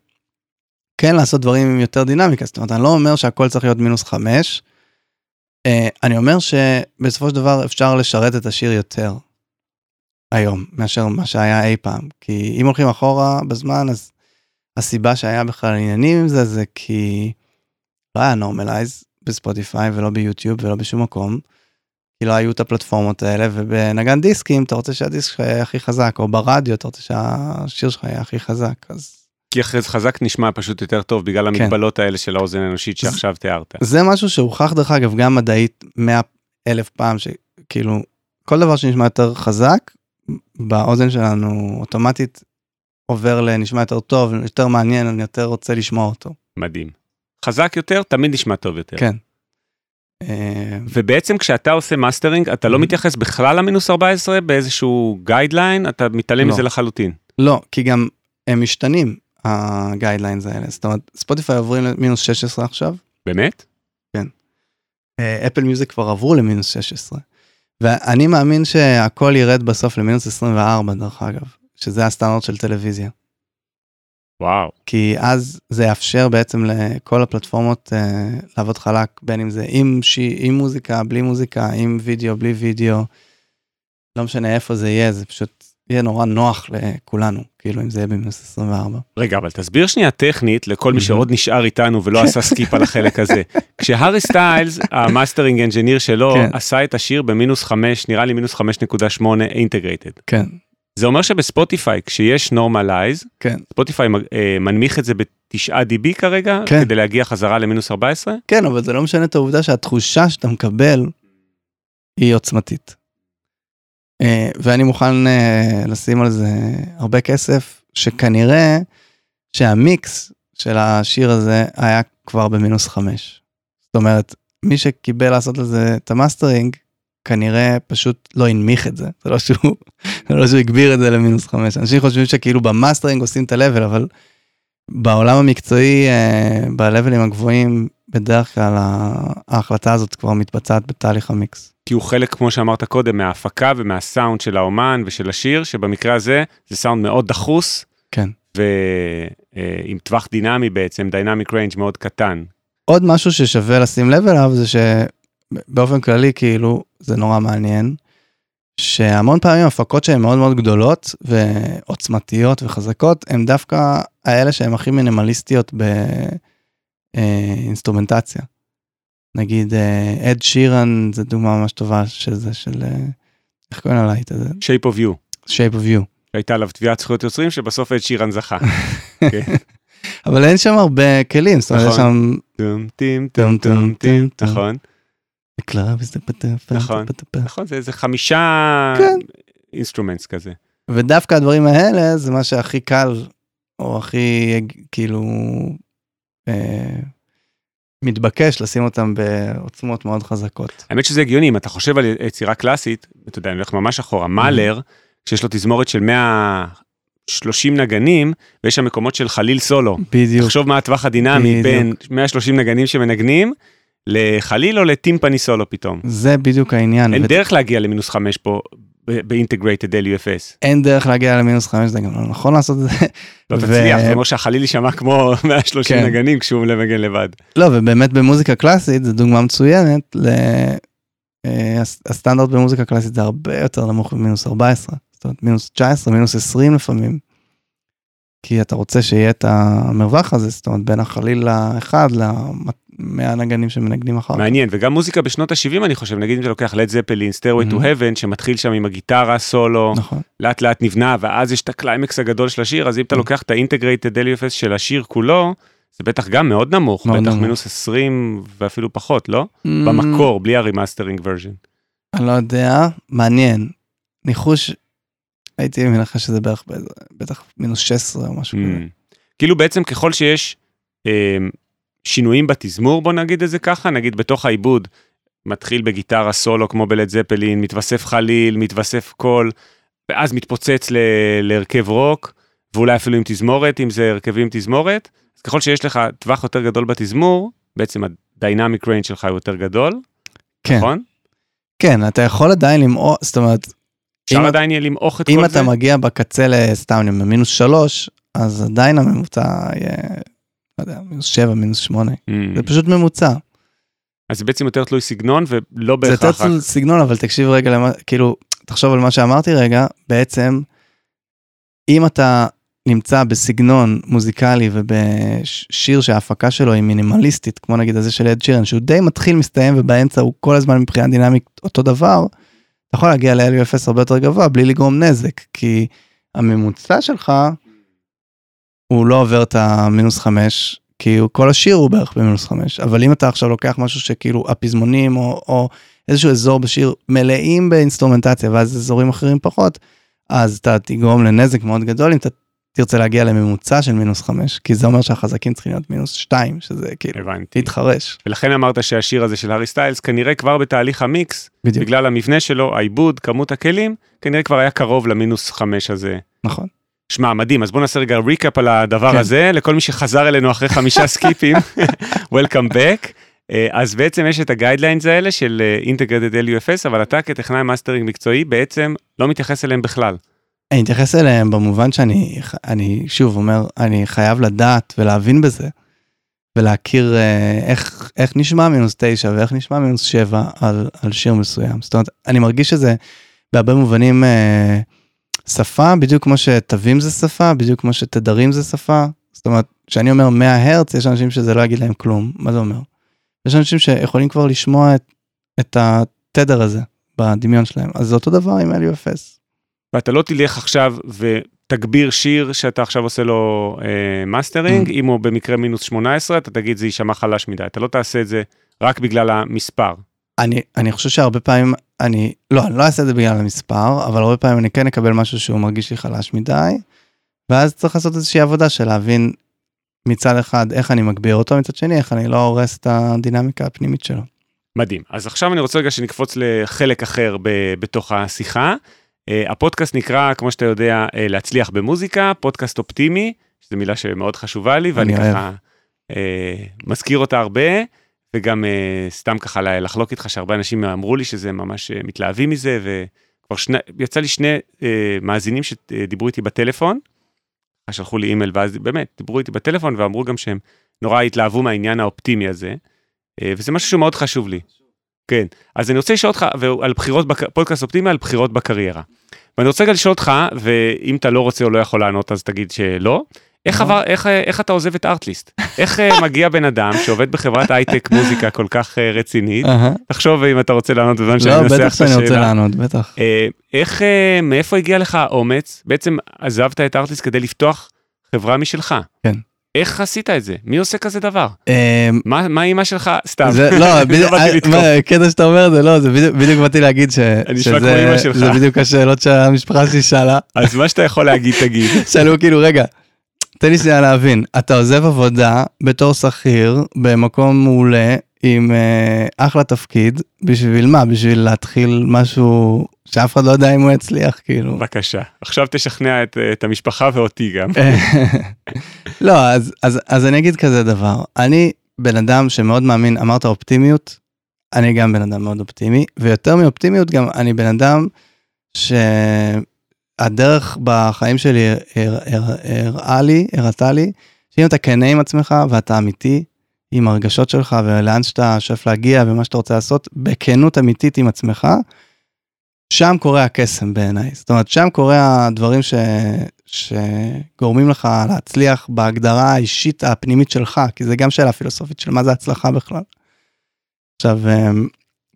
S1: כן לעשות דברים עם יותר דינמיקה זאת אומרת אני לא אומר שהכל צריך להיות מינוס חמש. Uh, אני אומר שבסופו של דבר אפשר לשרת את השיר יותר היום מאשר מה שהיה אי פעם כי אם הולכים אחורה בזמן אז הסיבה שהיה בכלל עניינים עם זה זה כי לא היה נורמלייז בספוטיפיי ולא ביוטיוב ולא בשום מקום. כי לא היו את הפלטפורמות האלה ובנגן דיסקים אתה רוצה שהדיסק שלך יהיה הכי חזק או ברדיו אתה רוצה שהשיר שלך יהיה הכי חזק אז.
S2: כי אחרי זה חזק נשמע פשוט יותר טוב בגלל כן. המגבלות האלה של האוזן האנושית שעכשיו זה, תיארת.
S1: זה משהו שהוכח דרך אגב גם מדעית 100 אלף פעם שכאילו כל דבר שנשמע יותר חזק באוזן שלנו אוטומטית עובר לנשמע יותר טוב יותר מעניין אני יותר רוצה לשמוע אותו.
S2: מדהים. חזק יותר תמיד נשמע טוב יותר.
S1: כן.
S2: אה, ובעצם כשאתה עושה מאסטרינג אתה לא מתייחס בכלל למינוס 14 באיזשהו guideline אתה מתעלם לא. מזה לחלוטין.
S1: לא כי גם הם משתנים ה guidelines האלה זאת אומרת ספוטיפיי עוברים למינוס 16 עכשיו.
S2: באמת?
S1: כן. אפל מיוזיק כבר עברו למינוס 16. ואני מאמין שהכל ירד בסוף למינוס 24 דרך אגב שזה הסטנדרט של טלוויזיה.
S2: וואו.
S1: כי אז זה יאפשר בעצם לכל הפלטפורמות uh, לעבוד חלק, בין אם זה עם, ש... עם מוזיקה, בלי מוזיקה, עם וידאו, בלי וידאו. לא משנה איפה זה יהיה, זה פשוט יהיה נורא נוח לכולנו, כאילו אם זה יהיה במינוס 24.
S2: רגע, אבל תסביר שנייה טכנית לכל מי שעוד נשאר איתנו ולא עשה סקיפ על החלק הזה. כשהארי סטיילס, ה mastering engineer שלו, כן. עשה את השיר במינוס 5, נראה לי מינוס 5.8 integrated.
S1: כן.
S2: זה אומר שבספוטיפיי, כשיש normalize,
S1: כן.
S2: ספוטיפיי אה, מנמיך את זה ב-9 dB כרגע,
S1: כן.
S2: כדי להגיע חזרה למינוס 14?
S1: כן, אבל זה לא משנה את העובדה שהתחושה שאתה מקבל היא עוצמתית. אה, ואני מוכן אה, לשים על זה הרבה כסף, שכנראה שהמיקס של השיר הזה היה כבר במינוס חמש. זאת אומרת, מי שקיבל לעשות לזה את המאסטרינג, כנראה פשוט לא הנמיך את זה. זה לא שהוא, לא שהוא הגביר את זה למינוס חמש. אנשים חושבים שכאילו במאסטרינג עושים את ה-level, אבל בעולם המקצועי, אה, ב-level ים הגבוהים, בדרך כלל ההחלטה הזאת כבר מתבצעת בתהליך המיקס.
S2: כי הוא חלק, כמו שאמרת קודם, מההפקה ומהסאונד של האומן ושל השיר, שבמקרה הזה זה סאונד מאוד דחוס,
S1: כן.
S2: ועם טווח דינמי בעצם, dynamic range מאוד קטן.
S1: עוד משהו ששווה לשים לב אליו זה שבאופן כללי כאילו זה נורא מעניין. שהמון פעמים הפקות שהן מאוד מאוד גדולות ועוצמתיות וחזקות הם דווקא האלה שהן הכי מינימליסטיות באינסטרומנטציה. נגיד אד שירן זה דוגמה ממש טובה של זה של אה, איך קוראים ללהיט הזה?
S2: Shape of You,
S1: Shape of You.
S2: שהייתה עליו תביעת זכויות יוצרים, שבסוף אד שירן זכה. כן.
S1: אבל אין שם הרבה כלים, זאת אומרת יש שם
S2: טום טים טום טום טים, נכון, נכון. נכון, זה איזה חמישה
S1: כן.
S2: instruments כזה.
S1: ודווקא הדברים האלה זה מה שהכי קל או הכי כאילו אה, מתבקש לשים אותם בעוצמות מאוד חזקות.
S2: האמת שזה הגיוני, אם אתה חושב על יצירה קלאסית, אתה יודע, אני הולך ממש אחורה, מאלר, כשיש לו תזמורת של 130 נגנים, ויש שם מקומות של חליל סולו.
S1: בדיוק.
S2: תחשוב מה הטווח הדינמי
S1: בדיוק.
S2: בין 130 נגנים שמנגנים, לחליל או לטימפני סולו פתאום.
S1: זה בדיוק העניין.
S2: אין
S1: ו-
S2: דרך להגיע למינוס 5 פה באינטגרייטד LUFS.
S1: אין דרך להגיע למינוס חמש זה גם לא נכון לעשות את זה.
S2: לא
S1: ו-
S2: תצליח, אומר שהחליל יישמע כמו 130
S1: כן.
S2: נגנים כשהוא מנגן לבד.
S1: לא ובאמת במוזיקה קלאסית זו דוגמה מצוינת. ל... אה, הס- הסטנדרט במוזיקה קלאסית זה הרבה יותר נמוך ממינוס 14. זאת אומרת מינוס 19 מינוס 20 לפעמים. כי אתה רוצה שיהיה את המרווח הזה זאת אומרת בין החליל לאחד למאה נגנים שמנגנים אחר כך.
S2: מעניין, וגם מוזיקה בשנות ה-70 אני חושב, נגיד אם אתה לוקח לד זפלין, Stairway
S1: to
S2: Heaven, שמתחיל שם עם הגיטרה סולו,
S1: נכון.
S2: לאט לאט נבנה, ואז יש את הקליימקס הגדול של השיר, אז אם אתה
S1: Mhm.
S2: לוקח את ה integrated LUFS של השיר כולו, זה בטח גם מאוד נמוך,
S1: מאוד
S2: בטח
S1: נמוך.
S2: מינוס 20 ואפילו פחות, לא? במקור, בלי ה remastering version.
S1: אני לא יודע, מעניין. ניחוש, הייתי מנחש שזה בערך בטח מינוס 16 או משהו כזה.
S2: כאילו בעצם ככל שיש אה, שינויים בתזמור, בוא נגיד את זה ככה, נגיד בתוך העיבוד, מתחיל בגיטרה סולו כמו בלד זפלין, מתווסף חליל, מתווסף קול, ואז מתפוצץ ל- להרכב רוק, ואולי אפילו עם תזמורת, אם זה הרכבים תזמורת, אז ככל שיש לך טווח יותר גדול בתזמור, בעצם ה dynamic range שלך הוא יותר גדול,
S1: כן,
S2: נכון?
S1: כן, אתה יכול עדיין למעוך, זאת אומרת,
S2: אפשר
S1: אם-
S2: עדיין יהיה למעוך את
S1: אם
S2: כל זה?
S1: אתה מגיע בקצה לסתם למינוס 3, אז עדיין הממוצע יהיה, לא יודע, מינוס 7, מינוס 8.
S2: Mm.
S1: זה פשוט ממוצע.
S2: אז זה בעצם יותר תלוי סגנון ולא
S1: זה יותר
S2: בהכרח...
S1: צל- סגנון, אבל תקשיב רגע למה, כאילו, תחשוב על מה שאמרתי רגע, בעצם, אם אתה נמצא בסגנון מוזיקלי ובשיר שההפקה שלו היא מינימליסטית, כמו נגיד הזה של אד שירן, שהוא די מתחיל, מסתיים ובאמצע הוא כל הזמן מבחינה דינמית אותו דבר, אתה יכול להגיע ל-LUFS הרבה יותר גבוה בלי לגרום נזק, כי הממוצע שלך הוא לא עובר את המינוס חמש, כי הוא, כל השיר הוא בערך במינוס חמש, אבל אם אתה עכשיו לוקח משהו שכאילו הפזמונים או, או איזשהו אזור בשיר מלאים באינסטרומנטציה ואז אזורים אחרים פחות, אז אתה תגרום לנזק מאוד גדול אם אתה תרצה להגיע לממוצע של מינוס חמש, כי זה אומר שהחזקים צריכים להיות מינוס שתיים, שזה כאילו
S2: הבנתי.
S1: להתחרש.
S2: ולכן אמרת שהשיר הזה של הארי סטיילס כנראה כבר בתהליך המיקס,
S1: בדיוק,
S2: בגלל המבנה שלו, העיבוד, כמות הכלים, כנראה כבר היה קרוב למינוס חמש הזה.
S1: נכון.
S2: שמע, מדהים, אז בוא נעשה רגע recap על הדבר
S1: כן.
S2: הזה, לכל מי שחזר אלינו אחרי חמישה סקיפים, Welcome back. אה, אז בעצם יש את ה guidelines האלה של אה, Integrated LUFS, אבל אתה כטכנאי מאסטרינג מקצועי בעצם לא מתייחס אליהם בכלל.
S1: אני אתייחס אליהם במובן שאני, אני שוב אומר, אני חייב לדעת ולהבין בזה, ולהכיר אה, איך, איך נשמע מינוס תשע ואיך נשמע מינוס שבע על, על שיר מסוים. זאת אומרת, אני מרגיש שזה בהרבה מובנים אה, שפה, בדיוק כמו שתווים זה שפה, בדיוק כמו שתדרים זה שפה. זאת אומרת, כשאני אומר 100 הרץ, יש אנשים שזה לא יגיד להם כלום. מה זה אומר? יש אנשים שיכולים כבר לשמוע את, את התדר הזה בדמיון שלהם, אז זה אותו דבר עם LUFS.
S2: ואתה לא תלך עכשיו ותגביר שיר שאתה עכשיו עושה לו אה, mastering,
S1: Mm.
S2: אם הוא במקרה מינוס 18, אתה תגיד זה יישמע חלש מדי, אתה לא תעשה את זה רק בגלל המספר.
S1: אני, אני חושב שהרבה פעמים, אני, לא, אני לא אעשה את זה בגלל המספר, אבל הרבה פעמים אני כן אקבל משהו שהוא מרגיש לי חלש מדי, ואז צריך לעשות איזושהי עבודה של להבין מצד אחד איך אני מגביר אותו, מצד שני איך אני לא הורס את הדינמיקה הפנימית שלו.
S2: מדהים. אז עכשיו אני רוצה רגע שנקפוץ לחלק אחר ב- בתוך השיחה. Uh, הפודקאסט נקרא, כמו שאתה יודע, uh, להצליח במוזיקה, פודקאסט אופטימי, שזו מילה שמאוד חשובה לי, ואני. ככה uh, מזכיר אותה הרבה, וגם uh, סתם ככה לחלוק איתך שהרבה אנשים אמרו לי שזה ממש uh, מתלהבים מזה, וכבר שני, יצא לי שני uh, מאזינים שדיברו איתי בטלפון, שלחו לי אימייל, ואז באמת, דיברו איתי בטלפון ואמרו גם שהם נורא התלהבו מהעניין האופטימי הזה, uh, וזה משהו שמאוד חשוב לי. כן, אז אני רוצה לשאול אותך על בחירות. פודקאסט אופטימי על בחירות בקריירה. ואני רוצה רגע לשאול אותך, ואם אתה לא רוצה או לא יכול לענות אז תגיד שלא, איך,
S1: לא.
S2: עבר, איך, איך אתה עוזב את ארטליסט? איך אה, מגיע בן אדם שעובד בחברת הייטק מוזיקה כל כך אה, רצינית? תחשוב אם אתה רוצה לענות בזמן שאני
S1: לא,
S2: מנסח
S1: בטח
S2: את
S1: שאני רוצה
S2: השאלה.
S1: לענות, בטח.
S2: אה, איך, אה, מאיפה הגיע לך האומץ? בעצם עזבת את ארטליסט כדי לפתוח חברה משלך.
S1: כן.
S2: איך עשית את זה? מי עושה כזה דבר? מה, אימא שלך? סתם.
S1: לא, הקטע שאתה אומר זה לא, זה בדיוק- באתי להגיד שזה בדיוק השאלות שהמשפחה שלי שאלה.
S2: אז מה שאתה יכול להגיד, תגיד.
S1: שאלו כאילו רגע, תן לי שנייה להבין, אתה עוזב עבודה בתור שכיר במקום מעולה עם אה, אחלה תפקיד, בשביל מה? בשביל להתחיל משהו שאף אחד לא יודע אם הוא יצליח כאילו.
S2: בבקשה. עכשיו תשכנע את, את המשפחה ואותי גם.
S1: לא, אז, אז, אז אני אגיד כזה דבר, אני בן אדם שמאוד מאמין, אמרת אופטימיות, אני גם בן אדם מאוד אופטימי, ויותר מאופטימיות גם אני בן אדם שהדרך בחיים שלי הר- הר- הראה לי, הראתה לי, שאם אתה כנה עם עצמך ואתה אמיתי עם הרגשות שלך ולאן שאתה שואף להגיע ומה שאתה רוצה לעשות, בכנות אמיתית עם עצמך, שם קורה הקסם בעיניי. זאת אומרת, שם קורה הדברים ש... שגורמים לך להצליח בהגדרה האישית הפנימית שלך, כי זה גם שאלה פילוסופית של מה זה הצלחה בכלל. עכשיו, אמ,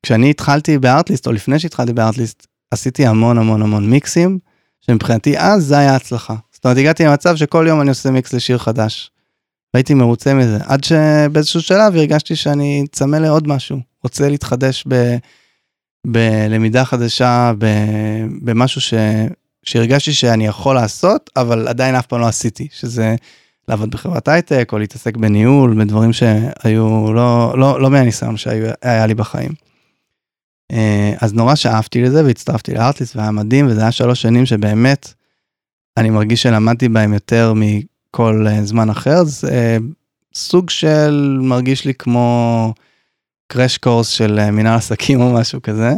S1: כשאני התחלתי בארטליסט, או לפני שהתחלתי בארטליסט, עשיתי המון המון המון מיקסים, שמבחינתי אז זה היה הצלחה. זאת אומרת, הגעתי למצב שכל יום אני עושה מיקס לשיר חדש. והייתי מרוצה מזה, עד שבאיזשהו שלב הרגשתי שאני צמא לעוד משהו, רוצה להתחדש ב... בלמידה חדשה, ב... במשהו ש... שהרגשתי שאני יכול לעשות, אבל עדיין אף פעם לא עשיתי, שזה לעבוד בחברת הייטק, או להתעסק בניהול, בדברים שהיו לא, לא, לא מהניסיון שהיה לי בחיים. אה, אז נורא שאפתי לזה והצטרפתי לארטליסט והיה מדהים, וזה היה שלוש שנים שבאמת אני מרגיש שלמדתי בהם יותר מכל אה, זמן אחר, זה אה, סוג של מרגיש לי כמו קראש קורס של מנהל עסקים או משהו כזה.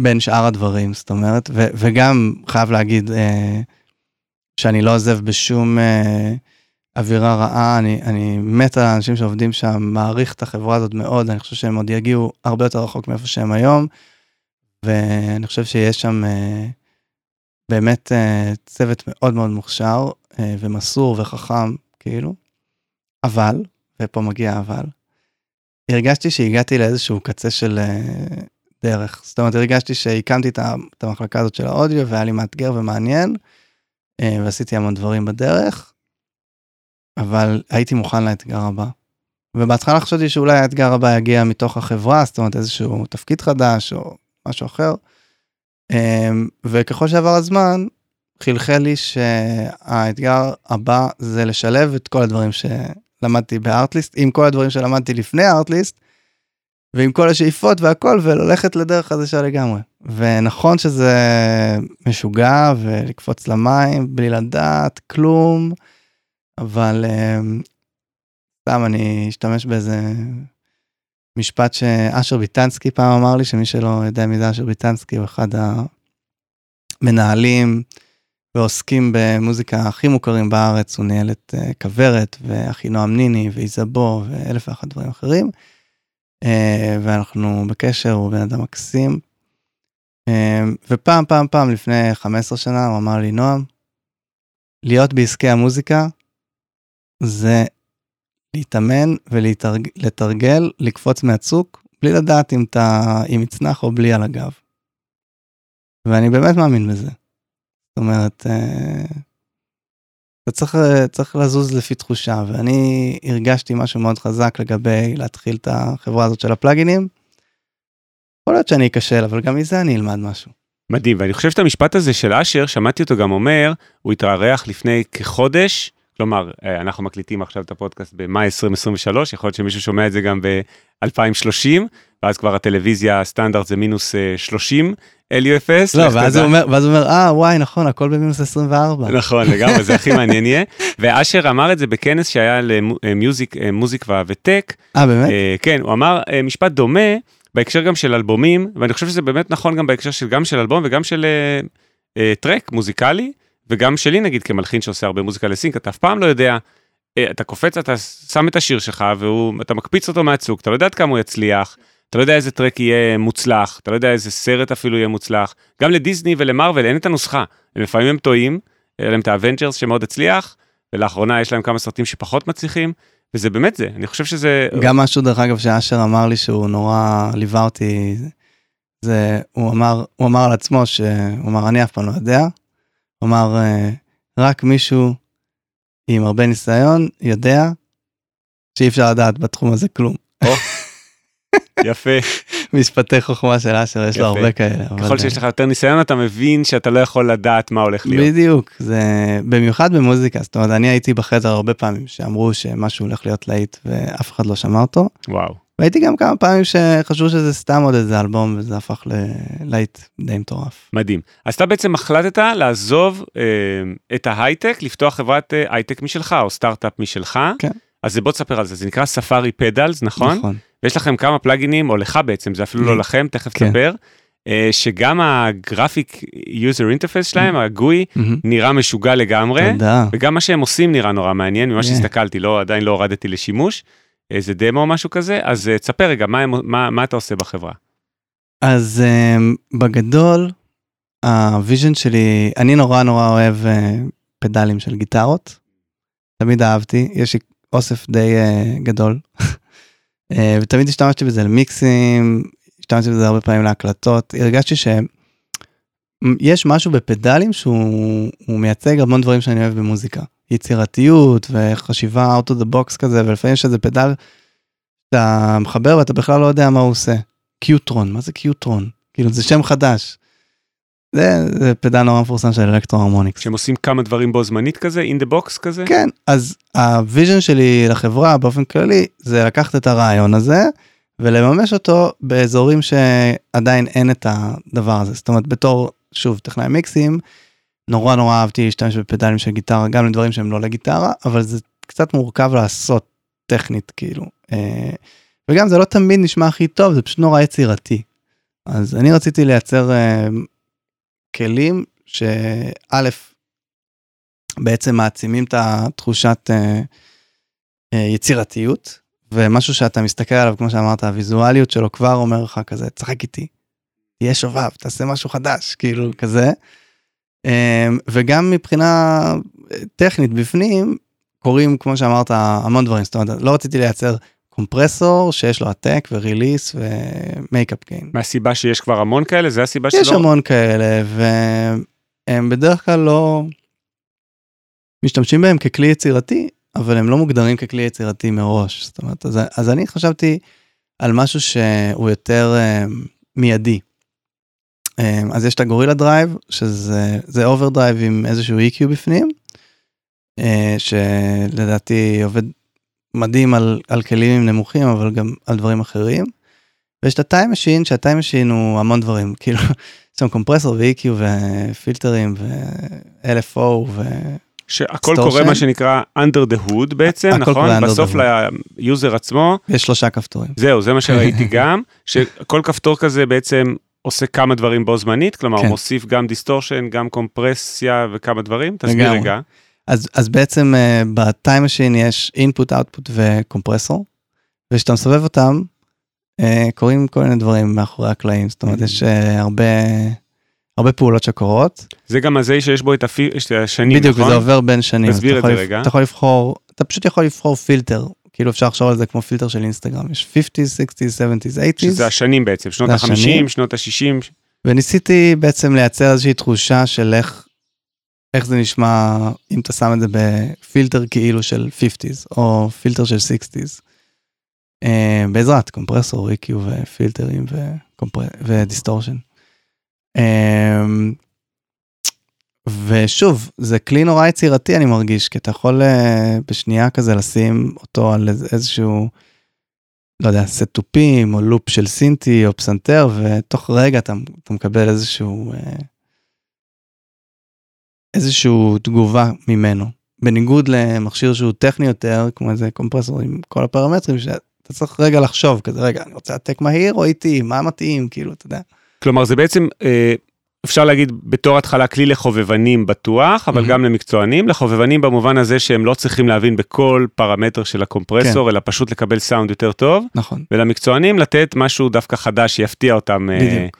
S1: בין שאר הדברים, זאת אומרת, ו- וגם חייב להגיד שאני לא עוזב בשום אווירה רעה, אני, אני מת על האנשים שעובדים שם, מעריך את החברה הזאת מאוד, אני חושב שהם עוד יגיעו הרבה יותר רחוק מאיפה שהם היום, ואני חושב שיש שם אה, באמת אה, צוות מאוד מאוד מוכשר אה, ומסור וחכם, כאילו, אבל, ופה מגיע אבל, הרגשתי שהגעתי לאיזשהו קצה של אה, דרך. זאת אומרת, הרגשתי שהקמתי את את המחלקה הזאת של האודיו והיה לי מאתגר ומעניין, אה, ועשיתי המון דברים בדרך, אבל הייתי מוכן לאתגר הבא. ובהתחלה חשבתי שאולי האתגר הבא יגיע מתוך החברה, זאת אומרת איזשהו תפקיד חדש או משהו אחר. אה, וככל שעבר הזמן, חלחל לי שהאתגר הבא זה לשלב את כל הדברים שלמדתי בארטליסט, עם כל הדברים שלמדתי לפני הארטליסט, ועם כל השאיפות והכל, וללכת לדרך חדשה לגמרי. ונכון שזה משוגע ולקפוץ למים בלי לדעת כלום, אבל אמ, סתם אני אשתמש באיזה משפט שאשר ביטנסקי פעם אמר לי, שמי שלא יודע מי זה אשר ביטנסקי, הוא אחד המנהלים ועוסקים במוזיקה הכי מוכרים בארץ, הוא ניהל את אה, כוורת ואחינועם ניני ואיזבו ואלף ואחת דברים אחרים. אה, ואנחנו בקשר, הוא בן אדם מקסים. אה, ופעם, פעם, פעם, לפני 15 שנה, הוא אמר לי, נועם, להיות בעסקי המוזיקה זה להתאמן ולתרגל, לקפוץ מהצוק, בלי לדעת אם אתה, אם יצנח או בלי על הגב. ואני באמת מאמין בזה. זאת אומרת, אה, אתה צריך, צריך לזוז לפי תחושה, ואני הרגשתי משהו מאוד חזק לגבי להתחיל את החברה הזאת של הפלאגינים. יכול להיות שאני אכשל, אבל גם מזה אני אלמד משהו.
S2: מדהים, ואני חושב שאת המשפט הזה של אשר, שמעתי אותו גם אומר, הוא התארח לפני כחודש, כלומר, אה, אנחנו מקליטים עכשיו את הפודקאסט במאי 2023, יכול להיות שמישהו שומע את זה גם ב-2030, ואז כבר הטלוויזיה הסטנדרט זה מינוס 30 LUFS.
S1: לא, ואז הוא אומר, ואז הוא אומר, אה, וואי, נכון, הכל במינוס 24.
S2: נכון, לגמרי, זה הכי מעניין יהיה. ואשר אמר את זה בכנס שהיה למוזיק, מוזיקה וטק.
S1: אה, באמת?
S2: כן, הוא אמר משפט דומה. בהקשר גם של אלבומים, ואני חושב שזה באמת נכון גם בהקשר של גם של אלבום וגם של track מוזיקלי, וגם שלי נגיד כמלחין שעושה הרבה מוזיקה ל sync, אתה אף פעם לא יודע, uh, אתה קופץ, אתה שם את השיר שלך ואתה מקפיץ אותו מהצוק, אתה לא יודע עד כמה הוא יצליח, אתה לא יודע איזה track יהיה מוצלח, אתה לא יודע איזה סרט אפילו יהיה מוצלח. גם לדיסני ולמרוויל אין את הנוסחה, לפעמים הם טועים, היה להם את האבנג'רס שמאוד הצליח, ולאחרונה יש להם כמה סרטים שפחות מצליחים, וזה באמת זה, אני חושב שזה...
S1: גם משהו דרך אגב שאשר אמר לי שהוא נורא ליווה אותי, זה, הוא אמר, הוא אמר על עצמו שהוא אמר אני אף פעם לא יודע, הוא אמר רק מישהו עם הרבה ניסיון יודע שאי אפשר לדעת בתחום הזה כלום.
S2: יפה.
S1: משפטי חוכמה של אשר, יש לו הרבה כאלה.
S2: ככל שיש לך יותר ניסיון אתה מבין שאתה לא יכול לדעת מה הולך להיות.
S1: בדיוק, זה במיוחד במוזיקה, זאת אומרת אני הייתי בחדר הרבה פעמים שאמרו שמשהו הולך להיות להיט ואף אחד לא שמע אותו.
S2: וואו.
S1: והייתי גם כמה פעמים שחשבו שזה סתם עוד איזה אלבום וזה הפך ללהיט די מטורף.
S2: מדהים. אז אתה בעצם החלטת לעזוב אה, את ההייטק, לפתוח חברת אה, הייטק משלך או סטארט-אפ משלך.
S1: כן.
S2: אז בוא תספר על זה, זה נקרא Safari Pedals, נכון?
S1: נכון.
S2: ויש לכם כמה פלאגינים, או לך בעצם, זה אפילו לא לכם, תכף
S1: כן.
S2: תספר, שגם ה graphic user interface שלהם, ה GUI, נראה משוגע לגמרי,
S1: תודה.
S2: וגם מה שהם עושים נראה נורא מעניין, ממה
S1: Yeah.
S2: שהסתכלתי, לא, עדיין לא הורדתי לשימוש, איזה דמו או משהו כזה, אז אה, תספר רגע, מה, מה, מה אתה עושה בחברה?
S1: אז um, בגדול, ה vision שלי, אני נורא נורא אוהב uh, פדלים של גיטרות. תמיד אהבתי, יש לי אוסף די uh, גדול. ותמיד השתמשתי בזה למיקסים, השתמשתי בזה הרבה פעמים להקלטות. הרגשתי שיש משהו בפדלים שהוא הוא מייצג המון דברים שאני אוהב במוזיקה. יצירתיות וחשיבה out of the box כזה, ולפעמים יש איזה פדל, אתה מחבר ואתה בכלל לא יודע מה הוא עושה. Q-Tron, מה זה Q-Tron? כאילו זה שם חדש. זה, זה פדל נורא מפורסם של Electro-Harmonix.
S2: שהם עושים כמה דברים בו זמנית כזה, in the box כזה?
S1: כן, אז ה vision שלי לחברה באופן כללי זה לקחת את הרעיון הזה ולממש אותו באזורים שעדיין אין את הדבר הזה. זאת אומרת, בתור, שוב, טכנאי מיקסים, נורא נורא אהבתי להשתמש בפדלים של גיטרה, גם לדברים שהם לא לגיטרה, אבל זה קצת מורכב לעשות טכנית, כאילו. אה, וגם זה לא תמיד נשמע הכי טוב, זה פשוט נורא יצירתי. אז אני רציתי לייצר אה, כלים שא', בעצם מעצימים את התחושת אה, יצירתיות, ומשהו שאתה מסתכל עליו, כמו שאמרת, הוויזואליות שלו כבר אומר לך כזה, צחק איתי, תהיה שובב, תעשה משהו חדש, כאילו כזה. אה, וגם מבחינה אה, טכנית בפנים, קורים, כמו שאמרת, המון דברים, זאת אומרת, לא רציתי לייצר קומפרסור שיש לו attack ו release ו makeup gain.
S2: מהסיבה שיש כבר המון כאלה, זה הסיבה שלא...
S1: יש המון כאלה והם בדרך כלל לא משתמשים בהם ככלי יצירתי אבל הם לא מוגדרים ככלי יצירתי מראש זאת אומרת אז, אז אני חשבתי על משהו שהוא יותר uh, מיידי. Um, אז יש את ה Gorilla Drive שזה זה overdrive עם איזשהו EQ בפנים uh, שלדעתי עובד מדהים על, על כלים נמוכים אבל גם על דברים אחרים. ויש את ה Time Machine שה Time Machine הוא המון דברים כאילו יש שם קומפרסור ו-EQ ופילטרים ו-LFO ו...
S2: שהכל. קורה מה שנקרא under the hood בעצם, נכון? בסוף. ליוזר עצמו,
S1: יש שלושה כפתורים.
S2: זהו, זה מה שראיתי גם, שכל כפתור כזה בעצם עושה כמה דברים בו זמנית, כלומר
S1: כן.
S2: מוסיף גם דיסטורשן, גם קומפרסיה וכמה דברים, תסביר. רגע.
S1: אז, אז בעצם uh, ב Time Machine יש input, output וקומפרסור, וכשאתה מסובב אותם, uh, קורים כל מיני דברים מאחורי הקלעים, זאת אומרת
S2: Mm.
S1: יש uh, הרבה, הרבה פעולות שקורות,
S2: זה גם הזה שיש בו את הפי- השנים,
S1: בדיוק,
S2: נכון?
S1: וזה עובר בין שנים.
S2: תסביר את זה
S1: לבח-
S2: רגע.
S1: אתה יכול לבחור, אתה פשוט יכול לבחור פילטר, כאילו אפשר לחשוב על זה כמו פילטר של אינסטגרם, יש 50's, 60's, 70's, 80's,
S2: שזה השנים בעצם, שנות
S1: זה
S2: ה-50,
S1: השנים.
S2: שנות ה-60,
S1: וניסיתי בעצם לייצר איזושהי תחושה של איך, איך זה נשמע אם אתה שם את זה בפילטר כאילו של 50's או פילטר של 60's. אה, בעזרת קומפרסור, EQ ופילטרים ודיסטורשן. אה, ושוב, זה כלי נורא יצירתי אני מרגיש, כי אתה יכול אה, בשנייה כזה לשים אותו על איזשהו, לא יודע, סט תופים או לופ של סינטי או פסנתר, ותוך רגע אתה, אתה מקבל איזשהו, איזשהו תגובה ממנו. בניגוד למכשיר שהוא טכני יותר, כמו איזה קומפרסור עם כל הפרמטרים, אתה צריך רגע לחשוב כזה, רגע, אני רוצה העתק מהיר או איטי, מה מתאים, כאילו, אתה יודע.
S2: כלומר, זה בעצם, אה, אפשר להגיד בתור התחלה כלי לחובבנים בטוח, אבל mm-hmm. גם למקצוענים, לחובבנים במובן הזה שהם לא צריכים להבין בכל פרמטר של הקומפרסור, כן. אלא פשוט לקבל סאונד יותר טוב.
S1: נכון.
S2: ולמקצוענים לתת משהו דווקא חדש שיפתיע אותם. אה, בדיוק.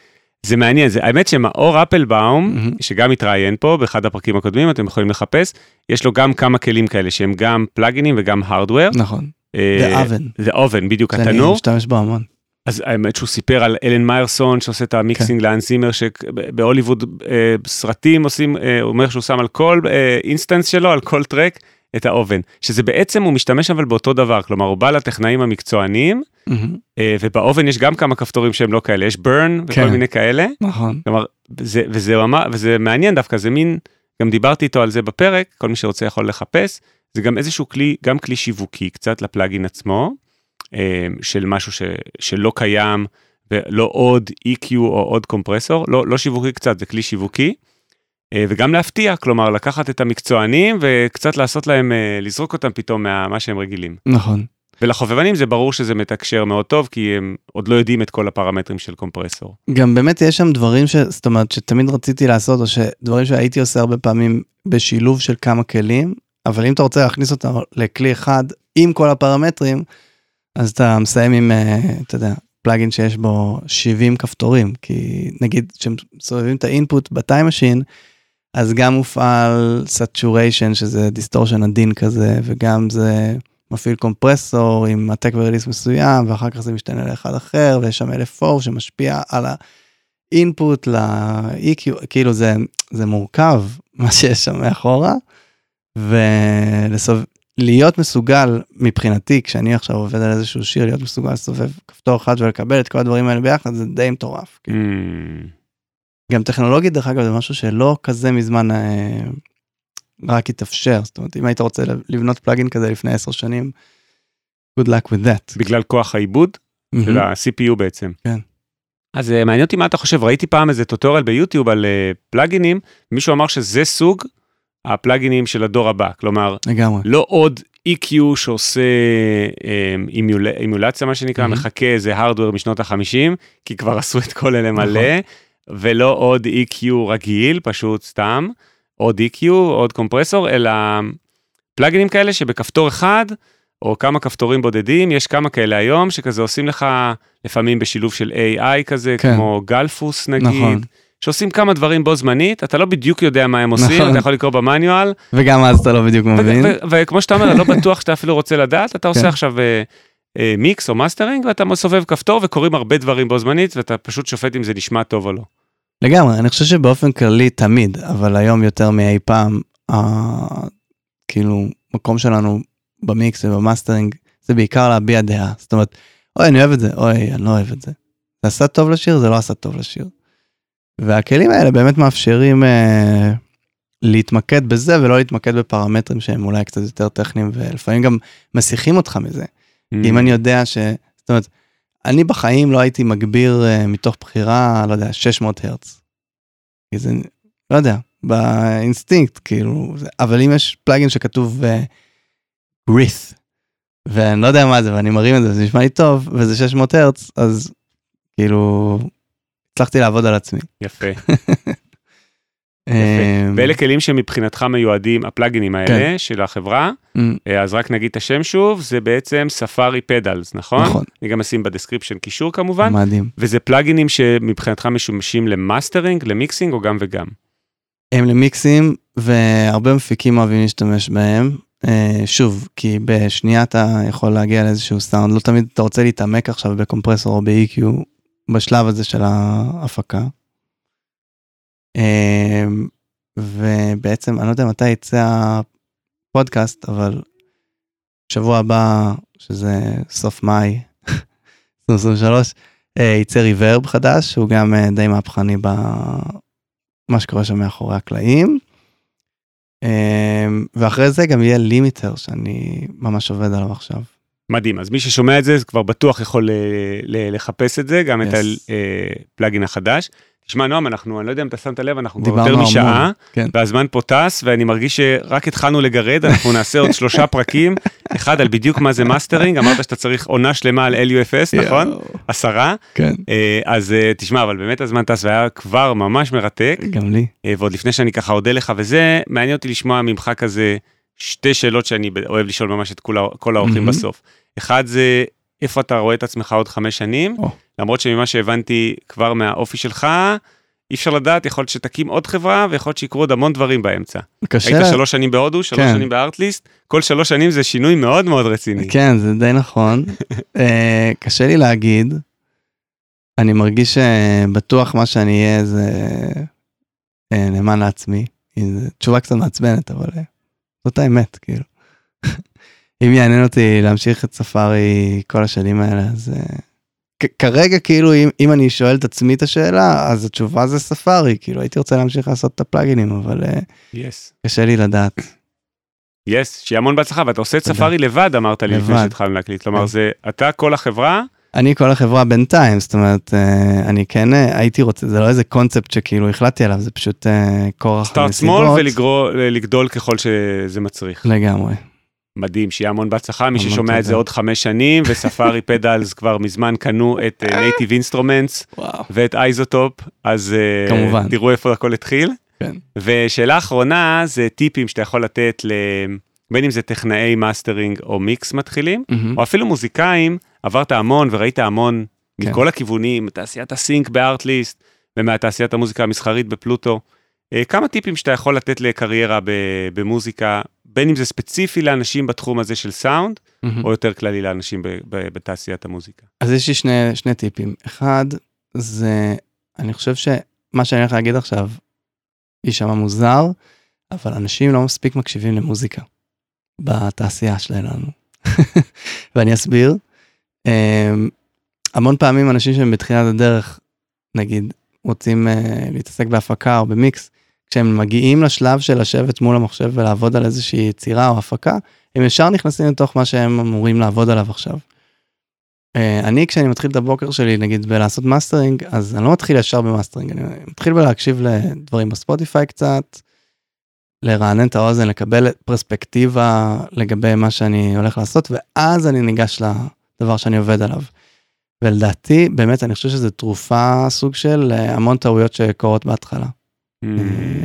S2: זה מעניין, זה, האמת שמאור אפלבאום, mm-hmm. שגם התראיין פה באחד הפרקים הקודמים, אתם יכולים לחפש, יש לו גם כמה כלים כאלה שהם גם פלאגינים וגם הארדוור.
S1: נכון. זה אבן.
S2: זה אובן, בדיוק, התנור.
S1: אני משתמש בו המון.
S2: אז האמת שהוא סיפר על אלן מיירסון שעושה את המיקסינג כן. להאנס זימר שבהוליווד אה, סרטים עושים, אה, הוא אומר שהוא שם על כל אה, instance שלו, על כל track, את ה Oven. שזה בעצם הוא משתמש אבל באותו דבר, כלומר הוא בא לטכנאים המקצוענים, mm-hmm. אה, וב Oven יש גם כמה כפתורים שהם לא כאלה, יש burn וכל כן. מיני כאלה.
S1: נכון.
S2: כלומר, זה, וזה, וזה מעניין דווקא, זה מין, גם דיברתי איתו על זה בפרק, כל מי שרוצה יכול לחפש. זה גם איזשהו כלי, גם כלי שיווקי קצת לפלאגין עצמו, של משהו ש, שלא קיים, ולא עוד EQ או עוד קומפרסור, לא, לא שיווקי קצת, זה כלי שיווקי. אה, וגם להפתיע, כלומר לקחת את המקצוענים וקצת לעשות להם, אה, לזרוק אותם פתאום ממה שהם רגילים.
S1: נכון.
S2: ולחובבנים זה ברור שזה מתקשר מאוד טוב, כי הם עוד לא יודעים את כל הפרמטרים של קומפרסור.
S1: גם באמת יש שם דברים ש... זאת אומרת, שתמיד רציתי לעשות, או שדברים שהייתי עושה הרבה פעמים בשילוב של כמה כלים, אבל אם אתה רוצה להכניס אותם לכלי אחד עם כל הפרמטרים, אז אתה מסיים עם, אה, אתה יודע, פלאגין שיש בו 70 כפתורים, כי נגיד כשמסובבים את ה input ב Time Machine, אז גם מופעל saturation שזה דיסטורשן עדין כזה, וגם זה מפעיל קומפרסור עם attack ו release מסוים, ואחר כך זה משתנה לאחד אחר, ויש שם LFO שמשפיע על האינפוט ל-EQ, כאילו זה, זה מורכב מה שיש שם מאחורה. ולהיות מסוגל מבחינתי כשאני עכשיו עובד על איזשהו שיר להיות מסוגל לסובב כפתור אחד ולקבל את כל הדברים האלה ביחד זה די מטורף. Mm. גם טכנולוגית דרך אגב זה משהו שלא כזה מזמן אה, רק התאפשר זאת אומרת אם היית רוצה לבנות פלאגין כזה לפני 10 שנים. good luck with that.
S2: בגלל כוח העיבוד mm-hmm. של ה-CPU בעצם.
S1: כן.
S2: אז אה, מעניין אותי מה אתה חושב ראיתי פעם איזה טוטוריאל ביוטיוב על אה, פלאגינים מישהו אמר שזה סוג הפלאגינים של הדור הבא, כלומר,
S1: לגמרי.
S2: לא עוד EQ שעושה אמ, אימול, אימולציה מה שנקרא, mm-hmm. מחכה איזה הארדוור משנות החמישים, כי כבר עשו את כל אלה מלא, נכון. ולא עוד EQ רגיל, פשוט סתם, עוד EQ, עוד קומפרסור, אלא פלאגינים כאלה שבכפתור אחד, או כמה כפתורים בודדים, יש כמה כאלה היום, שכזה עושים לך לפעמים בשילוב של AI כזה, כן. כמו Gullfoss נגיד. נכון. שעושים כמה דברים בו זמנית, אתה לא בדיוק יודע מה הם עושים, נכון. אתה יכול לקרוא ב manual.
S1: וגם אז אתה לא בדיוק מבין.
S2: וכמו שאתה אומר, לא בטוח שאתה אפילו רוצה לדעת, אתה עושה כן. עכשיו אה, אה, מיקס או מאסטרינג, ואתה מסובב כפתור וקורים הרבה דברים בו זמנית, ואתה פשוט שופט אם זה נשמע טוב או לא.
S1: לגמרי, אני חושב שבאופן כללי תמיד, אבל היום יותר מאי פעם, כאילו, מקום שלנו במיקס ובמאסטרינג, זה בעיקר להביע דעה. זאת אומרת, אוי, אני אוהב את זה, אוי, אני לא אוהב את זה. זה עשה טוב לשיר, זה לא עשה טוב לשיר. והכלים האלה באמת מאפשרים אה, להתמקד בזה ולא להתמקד בפרמטרים שהם אולי קצת יותר טכניים ולפעמים גם מסיחים אותך מזה. Mm. אם אני יודע ש... זאת אומרת, אני בחיים לא הייתי מגביר אה, מתוך בחירה, לא יודע, 600 הרץ. כי זה, לא יודע, באינסטינקט, כאילו, זה, אבל אם יש פלאגין שכתוב uh, grit ואני לא יודע מה זה ואני מרים את זה, זה נשמע לי טוב, וזה 600 הרץ, אז כאילו, הצלחתי לעבוד על עצמי.
S2: יפה. אמ, ואלה כלים שמבחינתך מיועדים, הפלאגינים האלה כן. של החברה, mm. אה, אז רק נגיד את השם שוב, זה בעצם Safari Pedals, נכון?
S1: נכון.
S2: אני גם אשים ב description קישור כמובן.
S1: מדהים.
S2: וזה פלאגינים שמבחינתך משומשים למאסטרינג, למיקסינג או גם וגם?
S1: הם למיקסים והרבה מפיקים אוהבים להשתמש בהם. אה, שוב, כי בשנייה אתה יכול להגיע לאיזשהו סאונד, לא תמיד אתה רוצה להתעמק עכשיו בקומפרסור או ב-EQ בשלב הזה של ההפקה. אמ, ובעצם, אני לא יודע מתי יצא הפודקאסט, אבל שבוע הבא, שזה סוף מאי, 2023, אה, יצא ריברב חדש, שהוא גם אה, די מהפכני במה שקורה שם מאחורי הקלעים. אמ, ואחרי זה גם יהיה limiter שאני ממש עובד עליו עכשיו.
S2: מדהים, אז מי ששומע את זה כבר בטוח יכול לחפש את זה, גם yes. את הפלאגין החדש. תשמע נועם אנחנו אני לא יודע אם אתה שמת לב אנחנו כבר יותר משעה כן. והזמן פה טס ואני מרגיש שרק התחלנו לגרד אנחנו נעשה עוד שלושה פרקים אחד על בדיוק מה זה מאסטרינג אמרת שאתה צריך עונה שלמה על LUFS נכון עשרה
S1: כן.
S2: אה, אז אה, תשמע אבל באמת הזמן טס והיה כבר ממש מרתק
S1: גם לי
S2: אה, ועוד לפני שאני ככה אודה לך וזה מעניין אותי לשמוע ממך כזה שתי שאלות שאני אוהב לשאול ממש את כל האורחים בסוף אחד זה איפה אתה רואה את עצמך עוד חמש שנים. Oh. למרות שממה שהבנתי כבר מהאופי שלך, אי אפשר לדעת, יכול להיות שתקים עוד חברה ויכול להיות שיקרו עוד המון דברים באמצע.
S1: קשה.
S2: היית שלוש שנים בהודו, שלוש כן. שנים בארטליסט, כל שלוש שנים זה שינוי מאוד מאוד רציני.
S1: כן, זה די נכון. uh, קשה לי להגיד. אני מרגיש שבטוח מה שאני אהיה זה uh, נאמן לעצמי. זו תשובה קצת מעצבנת, אבל זאת האמת, כאילו. אם יעניין אותי להמשיך את ספארי כל השנים האלה, אז... Uh, כרגע כאילו אם, אם אני שואל את עצמי את השאלה אז התשובה זה ספארי כאילו הייתי רוצה להמשיך לעשות את הפלאגינים אבל
S2: yes. אה,
S1: קשה לי לדעת.
S2: יס, yes, שיהיה המון בהצלחה ואתה עושה את ספארי לבד אמרת לי לפני שהתחלנו להקליט כלומר. זה אתה כל החברה.
S1: אני כל החברה בינתיים זאת אומרת אה, אני כן אה, הייתי רוצה זה לא איזה קונספט שכאילו החלטתי עליו זה פשוט כורח.
S2: start small ולגדול ככל שזה מצריך.
S1: לגמרי.
S2: מדהים, שיהיה המון בהצלחה, מי ששומע את זה עוד חמש שנים, ו Safari Pedals כבר מזמן קנו את Native Instruments ואת iZotope, אז כמובן. תראו איפה הכל התחיל.
S1: כן.
S2: ושאלה אחרונה זה טיפים שאתה יכול לתת. בין אם זה טכנאי מאסטרינג או מיקס מתחילים. או אפילו מוזיקאים, עברת המון וראית המון כן. מכל הכיוונים, תעשיית ה sync ב Artlist, ומהתעשיית המוזיקה המסחרית בפלוטו. Uh, כמה טיפים שאתה יכול לתת לקריירה במוזיקה בין אם זה ספציפי לאנשים בתחום הזה של סאונד, mm-hmm. או יותר כללי לאנשים בתעשיית המוזיקה.
S1: אז יש לי שני, שני טיפים. אחד, זה, אני חושב שמה שאני הולך להגיד עכשיו, יישמע מוזר, אבל אנשים לא מספיק מקשיבים למוזיקה בתעשייה שלנו. ואני אסביר. Um, המון פעמים אנשים שהם בתחילת הדרך, נגיד, רוצים uh, להתעסק בהפקה או במיקס, כשהם מגיעים לשלב של לשבת מול המחשב ולעבוד על איזושהי יצירה או הפקה, הם ישר נכנסים לתוך מה שהם אמורים לעבוד עליו עכשיו. אה, אני כשאני מתחיל את הבוקר שלי נגיד בלעשות מאסטרינג אז אני לא מתחיל ישר במאסטרינג אני מתחיל בלהקשיב לדברים בספוטיפיי קצת. לרענן את האוזן לקבל פרספקטיבה לגבי מה שאני הולך לעשות ואז אני ניגש לדבר שאני עובד עליו. ולדעתי באמת אני חושב שזה תרופה סוג של אה, המון טעויות שקורות בהתחלה. Mm.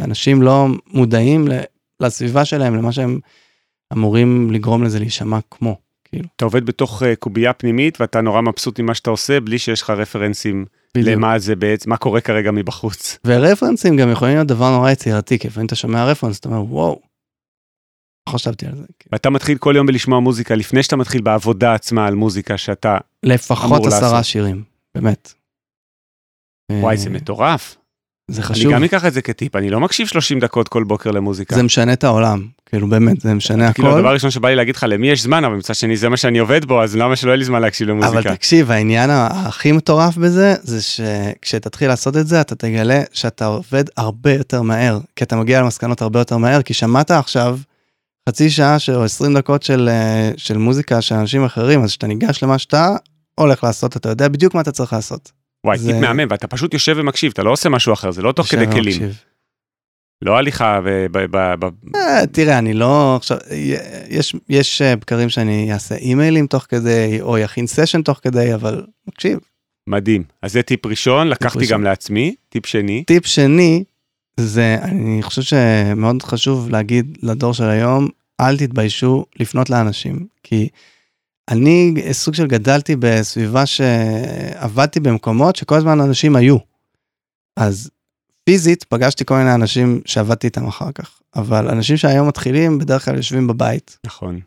S1: אנשים לא מודעים לסביבה שלהם, למה שהם אמורים לגרום לזה להישמע כמו, כאילו.
S2: אתה עובד בתוך uh, קובייה פנימית ואתה נורא מבסוט ממה שאתה עושה, בלי שיש לך רפרנסים בדיוק. למה זה בעצם, מה קורה כרגע מבחוץ.
S1: ורפרנסים גם יכולים להיות דבר נורא יצירתי, כי לפעמים אתה שומע רפרנס, אתה אומר, וואו. חשבתי על זה.
S2: כאילו. ואתה מתחיל כל יום בלשמוע מוזיקה לפני שאתה מתחיל בעבודה עצמה על מוזיקה שאתה
S1: לפחות עשרה שירים, באמת.
S2: וואי, זה מטורף.
S1: זה חשוב.
S2: אני גם אקח את זה כטיפ, אני לא מקשיב 30 דקות כל בוקר למוזיקה.
S1: זה משנה את העולם, כאילו באמת, זה משנה הכל.
S2: כאילו הדבר הראשון שבא לי להגיד לך, למי יש זמן, אבל מצד שני זה מה שאני עובד בו, אז למה שלא יהיה לי זמן להקשיב למוזיקה?
S1: אבל תקשיב, העניין הכי מטורף בזה, זה שכשתתחיל לעשות את זה, אתה תגלה שאתה עובד הרבה יותר מהר, כי אתה מגיע למסקנות הרבה יותר מהר, כי שמעת עכשיו חצי שעה או 20 דקות של, אה, של מוזיקה של אנשים אחרים, אז כשאתה ניגש למה שאתה הולך לעשות, אתה יודע בדיוק מה אתה צריך לעשות.
S2: וואי, זה... טיפ מהמם, ואתה פשוט יושב ומקשיב, אתה לא עושה משהו אחר, זה לא תוך כדי כלים. מקשיב. לא הליכה ו...
S1: אה, תראה, אני לא... עכשיו, יש, יש אה, בקרים שאני אעשה אימיילים תוך כדי, או יכין סשן תוך כדי, אבל מקשיב.
S2: מדהים. אז זה טיפ ראשון, טיפ לקחתי ראשון. גם לעצמי. טיפ שני.
S1: טיפ שני, זה, אני חושב שמאוד חשוב להגיד לדור של היום, אל תתביישו לפנות לאנשים, כי אני סוג של גדלתי בסביבה שעבדתי במקומות שכל הזמן אנשים היו. אז פיזית פגשתי כל מיני אנשים שעבדתי איתם אחר כך, אבל אנשים שהיום מתחילים בדרך כלל יושבים בבית.
S2: נכון.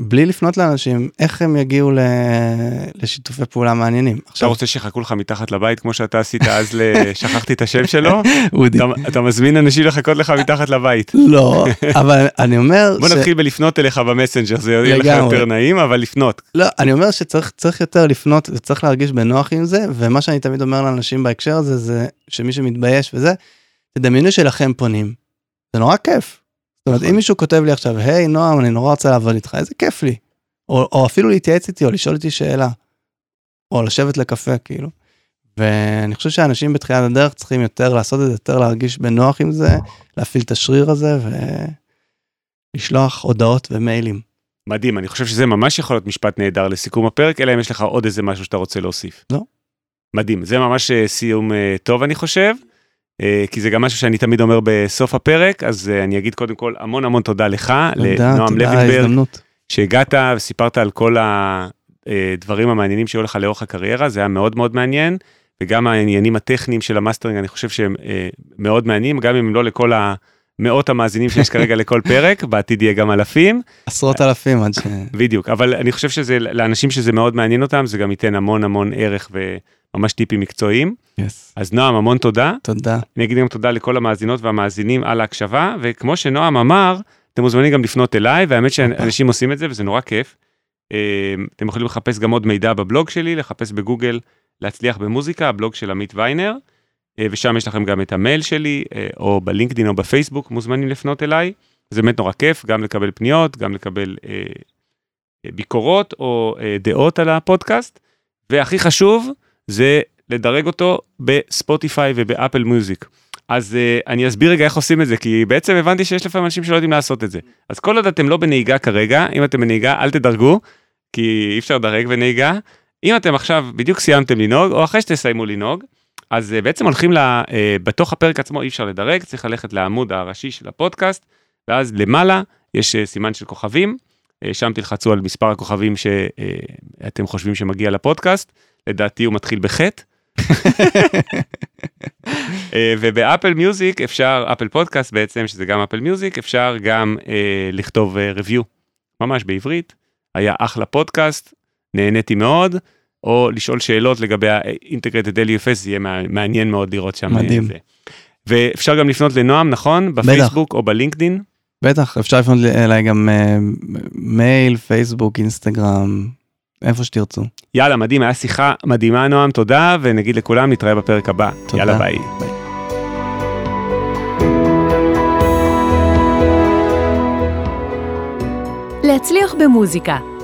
S1: בלי לפנות לאנשים, איך הם יגיעו ל... לשיתופי פעולה מעניינים.
S2: אתה עכשיו... רוצה שיחכו לך מתחת לבית כמו שאתה עשית אז. שכחתי את השם שלו?
S1: אודי.
S2: אתה, אתה מזמין אנשים לחכות לך מתחת לבית.
S1: לא, אבל אני אומר...
S2: בוא ש... נתחיל בלפנות אליך במסנג'ר, זה יהיה לך יותר נעים, אבל לפנות.
S1: לא, אני אומר שצריך יותר לפנות וצריך להרגיש בנוח עם זה, ומה שאני תמיד אומר לאנשים בהקשר הזה, זה שמי שמתבייש וזה, תדמיינו שלכם פונים. זה נורא כיף. זאת אומרת, אם נכון. מישהו כותב לי עכשיו, היי נועם, אני נורא רוצה לעבוד איתך, איזה כיף לי. או, או אפילו להתייעץ איתי, או לשאול אותי שאלה. או לשבת לקפה, כאילו. ואני חושב שאנשים בתחילת הדרך צריכים יותר לעשות את זה, יותר להרגיש בנוח עם זה, להפעיל את השריר הזה ולשלוח הודעות ומיילים.
S2: מדהים, אני חושב שזה ממש יכול להיות משפט נהדר לסיכום הפרק, אלא אם יש לך עוד איזה משהו שאתה רוצה להוסיף.
S1: לא.
S2: מדהים, זה ממש אה, סיום אה, טוב אני חושב. אה, כי זה גם משהו שאני תמיד אומר בסוף הפרק, אז אה, אני אגיד קודם כל המון המון תודה לך, לנועם לוינברג, שהגעת וסיפרת על כל הדברים המעניינים שהיו לך לאורך הקריירה, זה היה מאוד מאוד מעניין, וגם העניינים הטכניים של המאסטרינג, אני חושב שהם אה, מאוד מעניינים, גם אם לא לכל המאות המאזינים שיש כרגע לכל פרק, בעתיד יהיה גם אלפים.
S1: עשרות אלפים עד ש...
S2: בדיוק, אבל אני חושב שזה, לאנשים שזה מאוד מעניין אותם, זה גם ייתן המון המון ערך וממש טיפים מקצועיים.
S1: Yes.
S2: אז נועם, המון תודה.
S1: תודה.
S2: אני אגיד גם תודה לכל המאזינות והמאזינים על ההקשבה, וכמו שנועם אמר, אתם מוזמנים גם לפנות אליי, והאמת שאנשים עושים את זה וזה נורא כיף. אה, אתם יכולים לחפש גם עוד מידע בבלוג שלי, לחפש בגוגל להצליח במוזיקה, הבלוג של עמית ויינר, ושם יש לכם גם את המייל שלי, אה, או בלינקדאין או בפייסבוק, מוזמנים לפנות אליי. זה באמת נורא כיף, גם לקבל פניות, גם לקבל אה, ביקורות או אה, דעות על הפודקאסט, והכי חשוב, זה לדרג אותו בספוטיפיי ובאפל מיוזיק. אז uh, אני אסביר רגע איך עושים את זה, כי בעצם הבנתי שיש לפעמים אנשים שלא יודעים לעשות את זה. אז כל עוד אתם לא בנהיגה כרגע, אם אתם בנהיגה אל תדרגו, כי אי אפשר לדרג בנהיגה. אם אתם עכשיו בדיוק סיימתם לנהוג, או אחרי שתסיימו לנהוג, אז uh, בעצם הולכים ל... Uh, בתוך הפרק עצמו אי אפשר לדרג, צריך ללכת לעמוד הראשי של הפודקאסט, ואז למעלה יש uh, סימן של כוכבים, שם תלחצו על מספר הכוכבים שאתם חושבים שמגיע לפודקאסט, לדעתי הוא מתחיל בחטא. אה, ובאפל מיוזיק אפשר, אפל פודקאסט בעצם, שזה גם אפל מיוזיק, אפשר גם אה, לכתוב review, אה, ממש בעברית. היה אחלה פודקאסט, נהניתי מאוד, או לשאול שאלות לגבי ה integrated LUFS, זה יהיה מעניין מאוד לראות שם.
S1: מדהים. זה.
S2: ואפשר גם לפנות לנועם, נכון? בפייסבוק בטח. או בלינקדין?
S1: בטח, אפשר לפנות אליי גם uh, מייל, פייסבוק, אינסטגרם, איפה שתרצו.
S2: יאללה, מדהים, היה שיחה מדהימה, נועם, תודה, ונגיד לכולם, נתראה בפרק הבא.
S1: תודה.
S2: יאללה, ביי.
S1: ביי.
S3: להצליח במוזיקה,